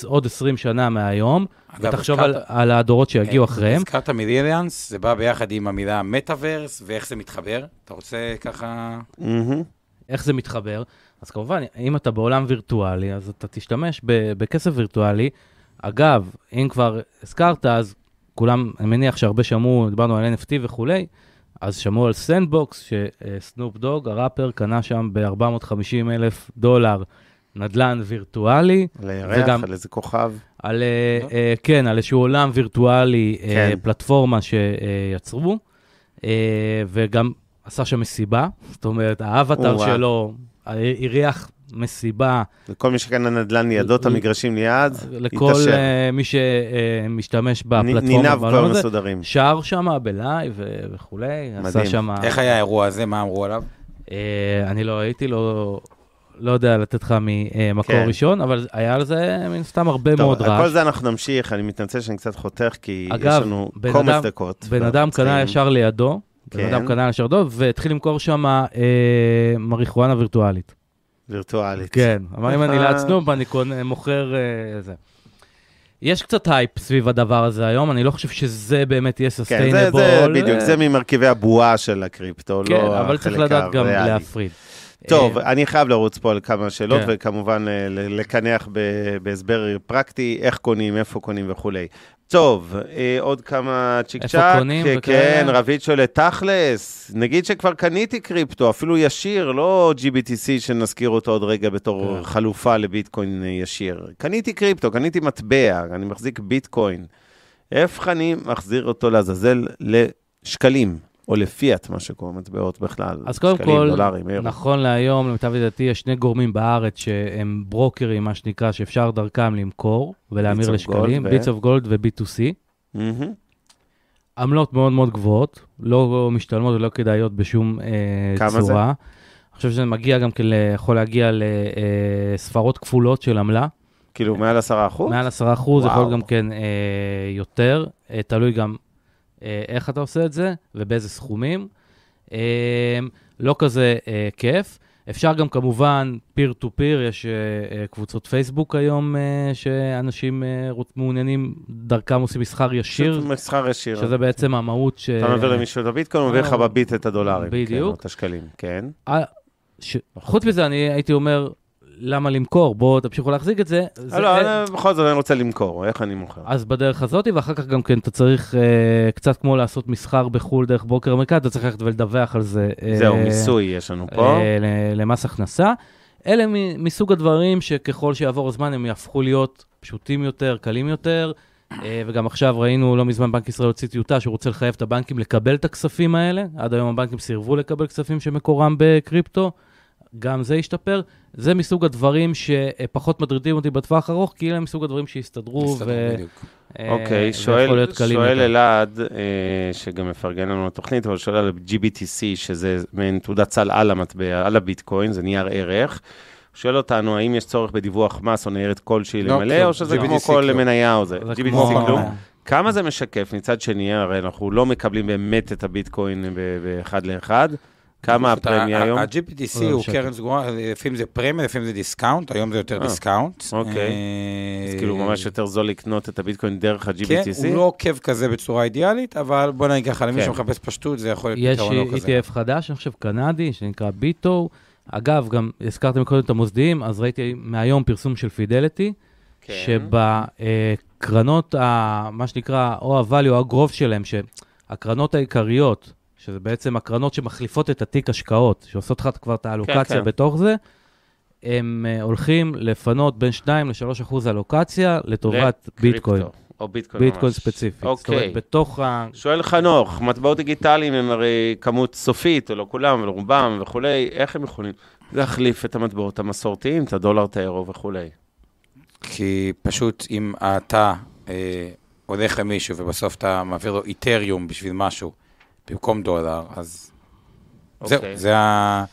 עוד 20 שנה מהיום, אגב, ותחשוב הזכרת- על, על הדורות שיגיעו אחריהם. הזכרת מיליאליאנס, זה בא ביחד עם המילה מטאוורס, ואיך זה מתחבר. אתה רוצה ככה... מהמם. איך זה מתחבר? אז כמובן, אם אתה בעולם וירטואלי, אז אתה תשתמש ב- בכסף וירטואלי. אגב, אם כבר הזכרת, אז כולם, אני מניח שהרבה שמעו, דיברנו על NFT וכולי, אז שמעו על Sandbox, שסנופ דוג, הראפר, קנה שם ב-450 אלף דולר נדל"ן וירטואלי, על הירח, וגם- על איזה כוכב. על, אה, אה, כן, על איזשהו עולם וירטואלי, אה, כן. פלטפורמה שיצרו, אה, וגם עשה שם מסיבה, זאת אומרת, האווטאר. שלו אה, אירח מסיבה וכל מי שקנה נדל"ן לידו, את המגרשים ליד, לכל. אה, מי שמשתמש בפלטפורמה. ניניו כבר. מסודרים. שר שם בלייב וכולי, עשה. שם... איך היה האירוע הזה? מה אמרו עליו? אה, אני לא הייתי, לא... לא יודע לתת לך ממקור כן. ראשון, אבל היה על זה מן סתם הרבה טוב, מאוד על רעש. כל זה אנחנו נמשיך, אני מתנצל שאני קצת חותך, כי יש אגב, לנו בן קומץ אדם- דקות. בן אדם קנה ישר לידו, בן כן. אדם קנה ישר לידו, והתחיל למכור שם אה, מריחואנה וירטואלית. וירטואלית. כן, אמר אם אני ליד סנופ, אני קונה, מוכר אה, זה. יש קצת הייפ סביב הדבר הזה היום, אני לא חושב שזה באמת יהיה כן, זה, סוסטיינבול. זה בדיוק, זה ממרכיבי הבועה של הקריפטו, כן, לא אבל צריך החלק לדעת גם הריאלי. להפריד. טוב, אה, אני חייב לרוץ פה על כמה שאלות, כן. וכמובן אה, לקנח בהסבר פרקטי, איך קונים, איפה קונים וכולי. טוב, אה, עוד כמה צ'יק איפה צ'אק. קונים אה, וכאלה? כן, רביד שואל, תכלס, נגיד שכבר קניתי קריפטו, אפילו ישיר, לא GBTC שנזכיר אותו עוד רגע בתור כן. חלופה לביטקוין ישיר. קניתי קריפטו, קניתי מטבע, אני מחזיק ביטקוין. איך אני מחזיר אותו לעזאזל לשקלים, או לפיאט, מה שקוראים מטבעות בכלל. אז קודם שקלים, כל, דולרים, אירו. נכון להיום, למיטב ידיעתי, יש שני גורמים בארץ שהם ברוקרים, מה שנקרא, שאפשר דרכם למכור ולהמיר לשקלים, ביטס אוף גולד ו-B2C. מהמם. עמלות מאוד מאוד גבוהות, לא משתלמות ולא כדאיות בשום אה, כמה צורה. זה? אני חושב שזה מגיע גם כן, יכול להגיע לספרות כפולות של עמלה. כאילו, מעל עשרה אחוז? מעל 10 אחוז, יכול. גם כן אה, יותר, אה, תלוי גם אה, איך אתה עושה את זה ובאיזה סכומים. אה, לא כזה אה, כיף. אפשר גם כמובן, פיר טו פיר, יש אה, אה, קבוצות פייסבוק היום אה, שאנשים אה, מעוניינים, דרכם עושים מסחר ישיר, מסחר ישיר. שזה בעצם המהות ש... אתה מעביר למישהו את הביטקוין, הוא מעביר לך אה, בביט את הדולרים. בדיוק. כן, או את השקלים, כן. אה, ש... חוץ מזה, אני הייתי אומר, למה למכור? בואו תמשיכו להחזיק את זה. זה אה, לא, אה, אני- בכל זאת אני רוצה למכור, איך אני מוכר? אז בדרך הזאת, ואחר כך גם כן אתה צריך אה, קצת כמו לעשות מסחר בחו"ל דרך ברוקר אמריקאי, אתה צריך ללכת ולדווח על זה. אה, זהו, מיסוי יש לנו פה. אה, למס הכנסה. אלה מ- מסוג הדברים שככל שיעבור הזמן הם יהפכו להיות פשוטים יותר, קלים יותר. אה, וגם עכשיו ראינו, לא מזמן בנק ישראל הוציא טיוטה שהוא רוצה לחייב את הבנקים לקבל את הכספים האלה. עד היום הבנקים סירבו לקבל כספים שמקורם בקריפטו. גם זה ישתפר. זה מסוג הדברים שפחות מטרידים אותי בטווח הארוך, כי אלה מסוג הדברים שיסתדרו. הסתדרו ו-. אה, אוקיי, ויכול שואל להיות קלים שואל. אלעד, אה, שגם מפרגן לנו לתוכנית, אבל שואל על GBTC, שזה מעין תעודת סל על המטבע, על הביטקוין, זה נייר ערך. שואל אותנו, האם יש צורך בדיווח מס או ניירת כלשהי לא, למלא. או שזה GBTC כמו כל כלום. מניה או זה? זה GBTC כמו- כלום? כמה זה משקף? מצד שני, הרי אנחנו לא מקבלים באמת את הביטקוין באחד לאחד. כמה הפרמיה היום? ה-GBTC לא, הוא שקל. קרן סגורה, לפעמים זה פרמיה, לפעמים זה discount, היום זה יותר אה, discount. אוקיי. אה, אז כאילו ממש יותר זול לקנות את הביטקוין דרך כן, ה-GBTC? הוא לא עוקב כזה בצורה אידיאלית, אבל בוא נגיד ככה, למי כן. שמחפש פשטות, זה יכול להיות יש פתרון לא כזה. ETF חדש, אני חושב, קנדי, שנקרא BITO. אגב, גם הזכרתם קודם את המוסדיים, אז ראיתי מהיום פרסום של Fidelity, כן. שבקרנות, מה שנקרא, או ה-value או ה-growth שלהם, שהקרנות העיקריות, שזה בעצם הקרנות שמחליפות את התיק השקעות, שעושות לך כבר את האלוקציה כן. בתוך זה, הם אה, הולכים לפנות בין 2 ל-3 אחוז אלוקציה לטובת ביטקוין, או ביטקוין ביטקוין ממש. ספציפי. זאת אוקיי. אומרת, בתוך ה... שואל חנוך, מטבעות דיגיטליים הם הרי כמות סופית, או לא כולם, אבל רובם וכולי, איך הם יכולים להחליף את המטבעות המסורתיים, את הדולר, את האירו וכולי? כי פשוט אם אתה אה, הולך למישהו ובסוף אתה מעביר לו Ethereum בשביל משהו, במקום דולר, אז זהו, אוקיי. זה ה...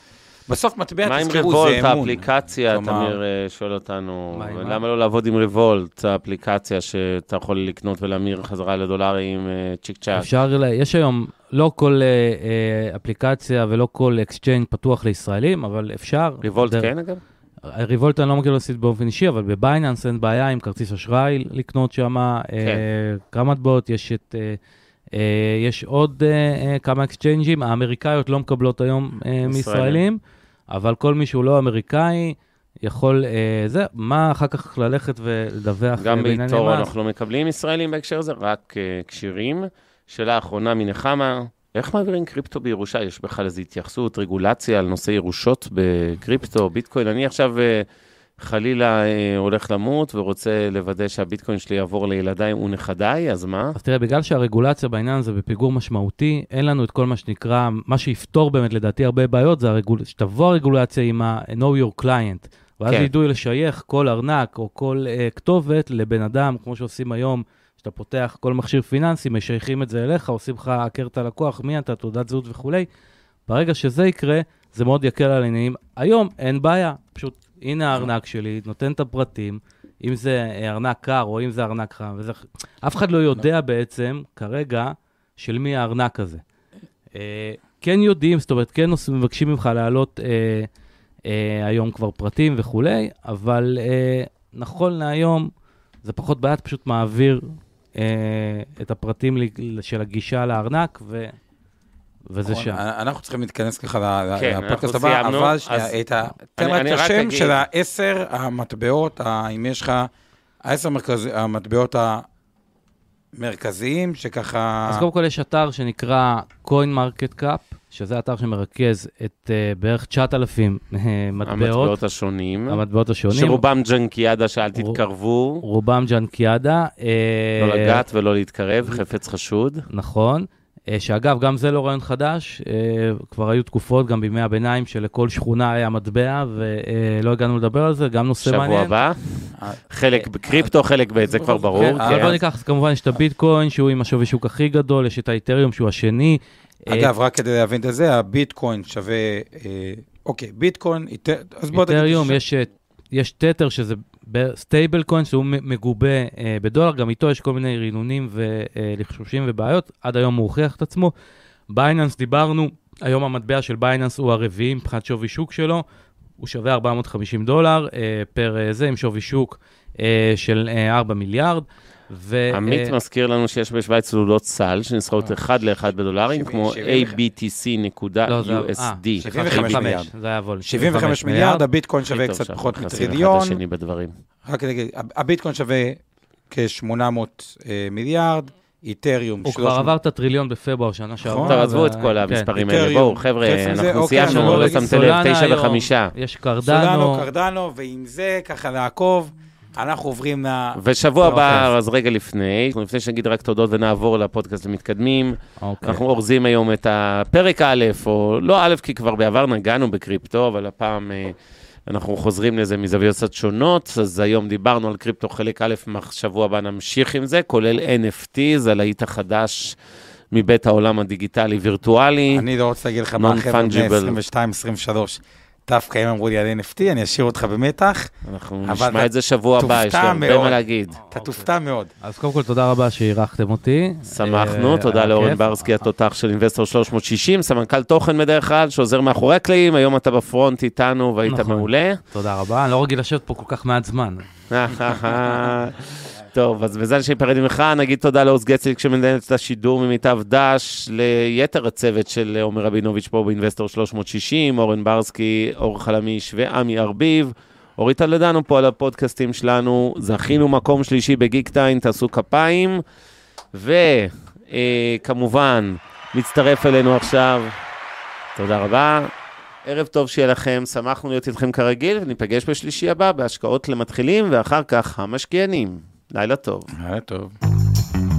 בסוף מטבע, מה עם תזכרו, Revolut, זה אמון. האפליקציה, כלומר- תמיר אה, שואל אותנו, מה, עם מה? למה לא לעבוד עם Revolut, האפליקציה שאתה יכול לקנות ולהמיר חזרה לדולרים אה, צ'יק צ'אק? אפשר, יש היום לא כל אה, אה, אפליקציה ולא כל exchange פתוח לישראלים, אבל אפשר. Revolut כן, אגב? Revolut אני לא מכיר לעשות באופן אישי, אבל ב Binance אין בעיה עם כרטיס אשראי לקנות שם. כן. כמה מטבעות, יש את... אה, יש עוד אה, אה, כמה exchange ים, האמריקאיות לא מקבלות היום מישראלים, אבל כל מי שהוא לא אמריקאי יכול, אה, זה, מה אחר כך ללכת ולדווח גם מס? אנחנו לא מקבלים ישראלים בהקשר הזה, רק אה, כשירים. שאלה אחרונה מנחמה, איך מעבירים קריפטו בירושה? יש בכלל איזו התייחסות, רגולציה על נושא ירושות בקריפטו, ביטקוין? אני עכשיו אה, חלילה אה, הולך למות ורוצה לוודא שהביטקוין שלי יעבור לילדיי ונכדיי, אז מה? אז תראה, בגלל שהרגולציה בעניין הזה בפיגור משמעותי, אין לנו את כל מה שנקרא, מה שיפתור באמת לדעתי הרבה בעיות, זה הרגול... שתבוא הרגולציה עם ה-know your client, ואז כן. ידעו לשייך כל ארנק או כל uh, כתובת לבן אדם, כמו שעושים היום, שאתה פותח כל מכשיר פיננסי, משייכים את זה אליך, עושים לך הכר הלקוח, מי אתה, תעודת זהות וכולי. ברגע שזה יקרה, זה מאוד יקל על העניינים. היום אין בעיה, פשוט הנה הארנק שלי, נותן את הפרטים, אם זה אה, ארנק קר או אם זה ארנק חם. וזה... אף אחד לא יודע בעצם כרגע של מי הארנק הזה. אה, כן יודעים, זאת אומרת, כן מבקשים ממך להעלות אה, אה, היום כבר פרטים וכולי, אבל אה, נכון להיום זה פחות בעיה, פשוט מעביר אה, את הפרטים של הגישה לארנק, ו... וזה נכון, שם. אנחנו צריכים להתכנס ככה כן, לפודקאסט הבא, אבל את ה- תן רק את השם של העשר המטבעות, אם יש לך, העשר המטבעות המרכזיים, שככה... אז קודם כל יש אתר שנקרא CoinMarketCap, שזה אתר שמרכז את uh, בערך 9,000 uh, מטבעות, המטבעות השונים, המטבעות השונים. שרובם ג'נקיאדה שאל תתקרבו, רובם ג'אנקיאדה. אה, לא לגעת ולא להתקרב, חפץ חשוד. נכון. אה, שאגב, גם זה לא רעיון חדש, אה, כבר היו תקופות, גם בימי הביניים, שלכל שכונה היה מטבע, ולא הגענו לדבר על זה, גם נושא מעניין. שבוע הבא. חלק בקריפטו, חלק ב', זה כבר ברור. כן, אבל כן. בוא ניקח, כמובן יש את הביטקוין, שהוא עם השווי שוק הכי גדול, יש את האיתריום, שהוא השני. אה, אגב, רק כדי להבין את זה, הביטקוין שווה... אה, אוקיי, ביטקוין, איתר- אז בוא תגיד... איתריום, ש- יש, אה, יש תתר שזה stablecoin, שהוא מגובה אה, בדולר, גם איתו יש כל מיני רינונים ולחשושים ובעיות, עד היום הוא הוכיח את עצמו. בייננס, דיברנו, היום המטבע של בייננס הוא הרביעי מבחינת שווי שוק שלו, הוא שווה 450 דולר אה, per אה, זה, עם שווי שוק אה, של אה, 4 מיליארד. ו, עמית אה, מזכיר לנו שיש בשוויץ תעודות סל שנסחרות אחד לאחד בדולרים, כמו לא, זה- אה, abtc.usd. 75 מיליארד. זה היה וול. 75 מיליארד, הביטקוין שווה קצת פחות מטריליון. רק להגיד, הביטקוין שווה כ-800 מיליארד, איתריום הוא 300. כבר עבר את הטריליון בפברואר שנה שעברה. טוב, עזבו את כל כן. המספרים האלה. בואו, חבר'ה, אנחנו סיימנו, לא שמתם לב, תשע וחמישה. יש סולנו, קרדנו. קרדנו, ועם זה ככה לעקוב, אנחנו עוברים ל... ושבוע הבא, אוקיי. אז רגע לפני, לפני שנגיד רק תודות ונעבור לפודקאסט למתקדמים, אוקיי. אנחנו אורזים היום את הפרק א', או לא א', כי כבר בעבר נגענו בקריפטו, אבל הפעם אה, אנחנו חוזרים לזה מזוויות קצת שונות, אז היום דיברנו על קריפטו חלק א', שבוע הבא נמשיך עם זה, כולל NFT, זה הלהיט החדש מבית העולם הדיגיטלי וירטואלי. אני לא רוצה להגיד לך מה החבר'ה בני Non-fungible. 22-23, דווקא הם אמרו לי על NFT, אני אשאיר אותך במתח, אנחנו אבל נשמע את זה שבוע הבא, יש לי הרבה מאוד. מה להגיד. אתה תופתע מאוד. אז קודם כל, תודה רבה שאירחתם אותי. שמחנו, אה, תודה לאורן. ברסקי, התותח של אינבסטור 360, סמנכ"ל תוכן בדרך כלל, שעוזר מאחורי הקלעים, היום אתה בפרונט איתנו והיית נכון. מעולה. תודה רבה, אני לא רגיל לשבת פה כל כך מעט זמן. [LAUGHS] טוב, אז בזה שניפרד ממך, נגיד תודה לעוז גצליק שמנהל את השידור ממיטב דש, ליתר הצוות של עומר רבינוביץ' פה באינבסטור 360, אורן ברסקי, אור חלמיש ועמי ארביב. אורית טלדנו פה על הפודקאסטים שלנו, זכינו מקום שלישי בגיקטיין, תעשו כפיים. וכמובן, מצטרף אלינו עכשיו, תודה רבה. ערב טוב שיהיה לכם, שמחנו להיות איתכם כרגיל, וניפגש בשלישי הבא בהשקעות למתחילים, ואחר כך המשקיענים. לילה טוב. היה טוב.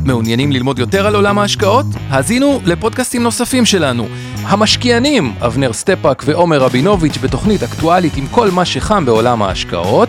מעוניינים ללמוד יותר על עולם ההשקעות? האזינו לפודקאסטים נוספים שלנו. המשקיענים, אבנר סטפאק ועומר רבינוביץ' בתוכנית אקטואלית עם כל מה שחם בעולם ההשקעות,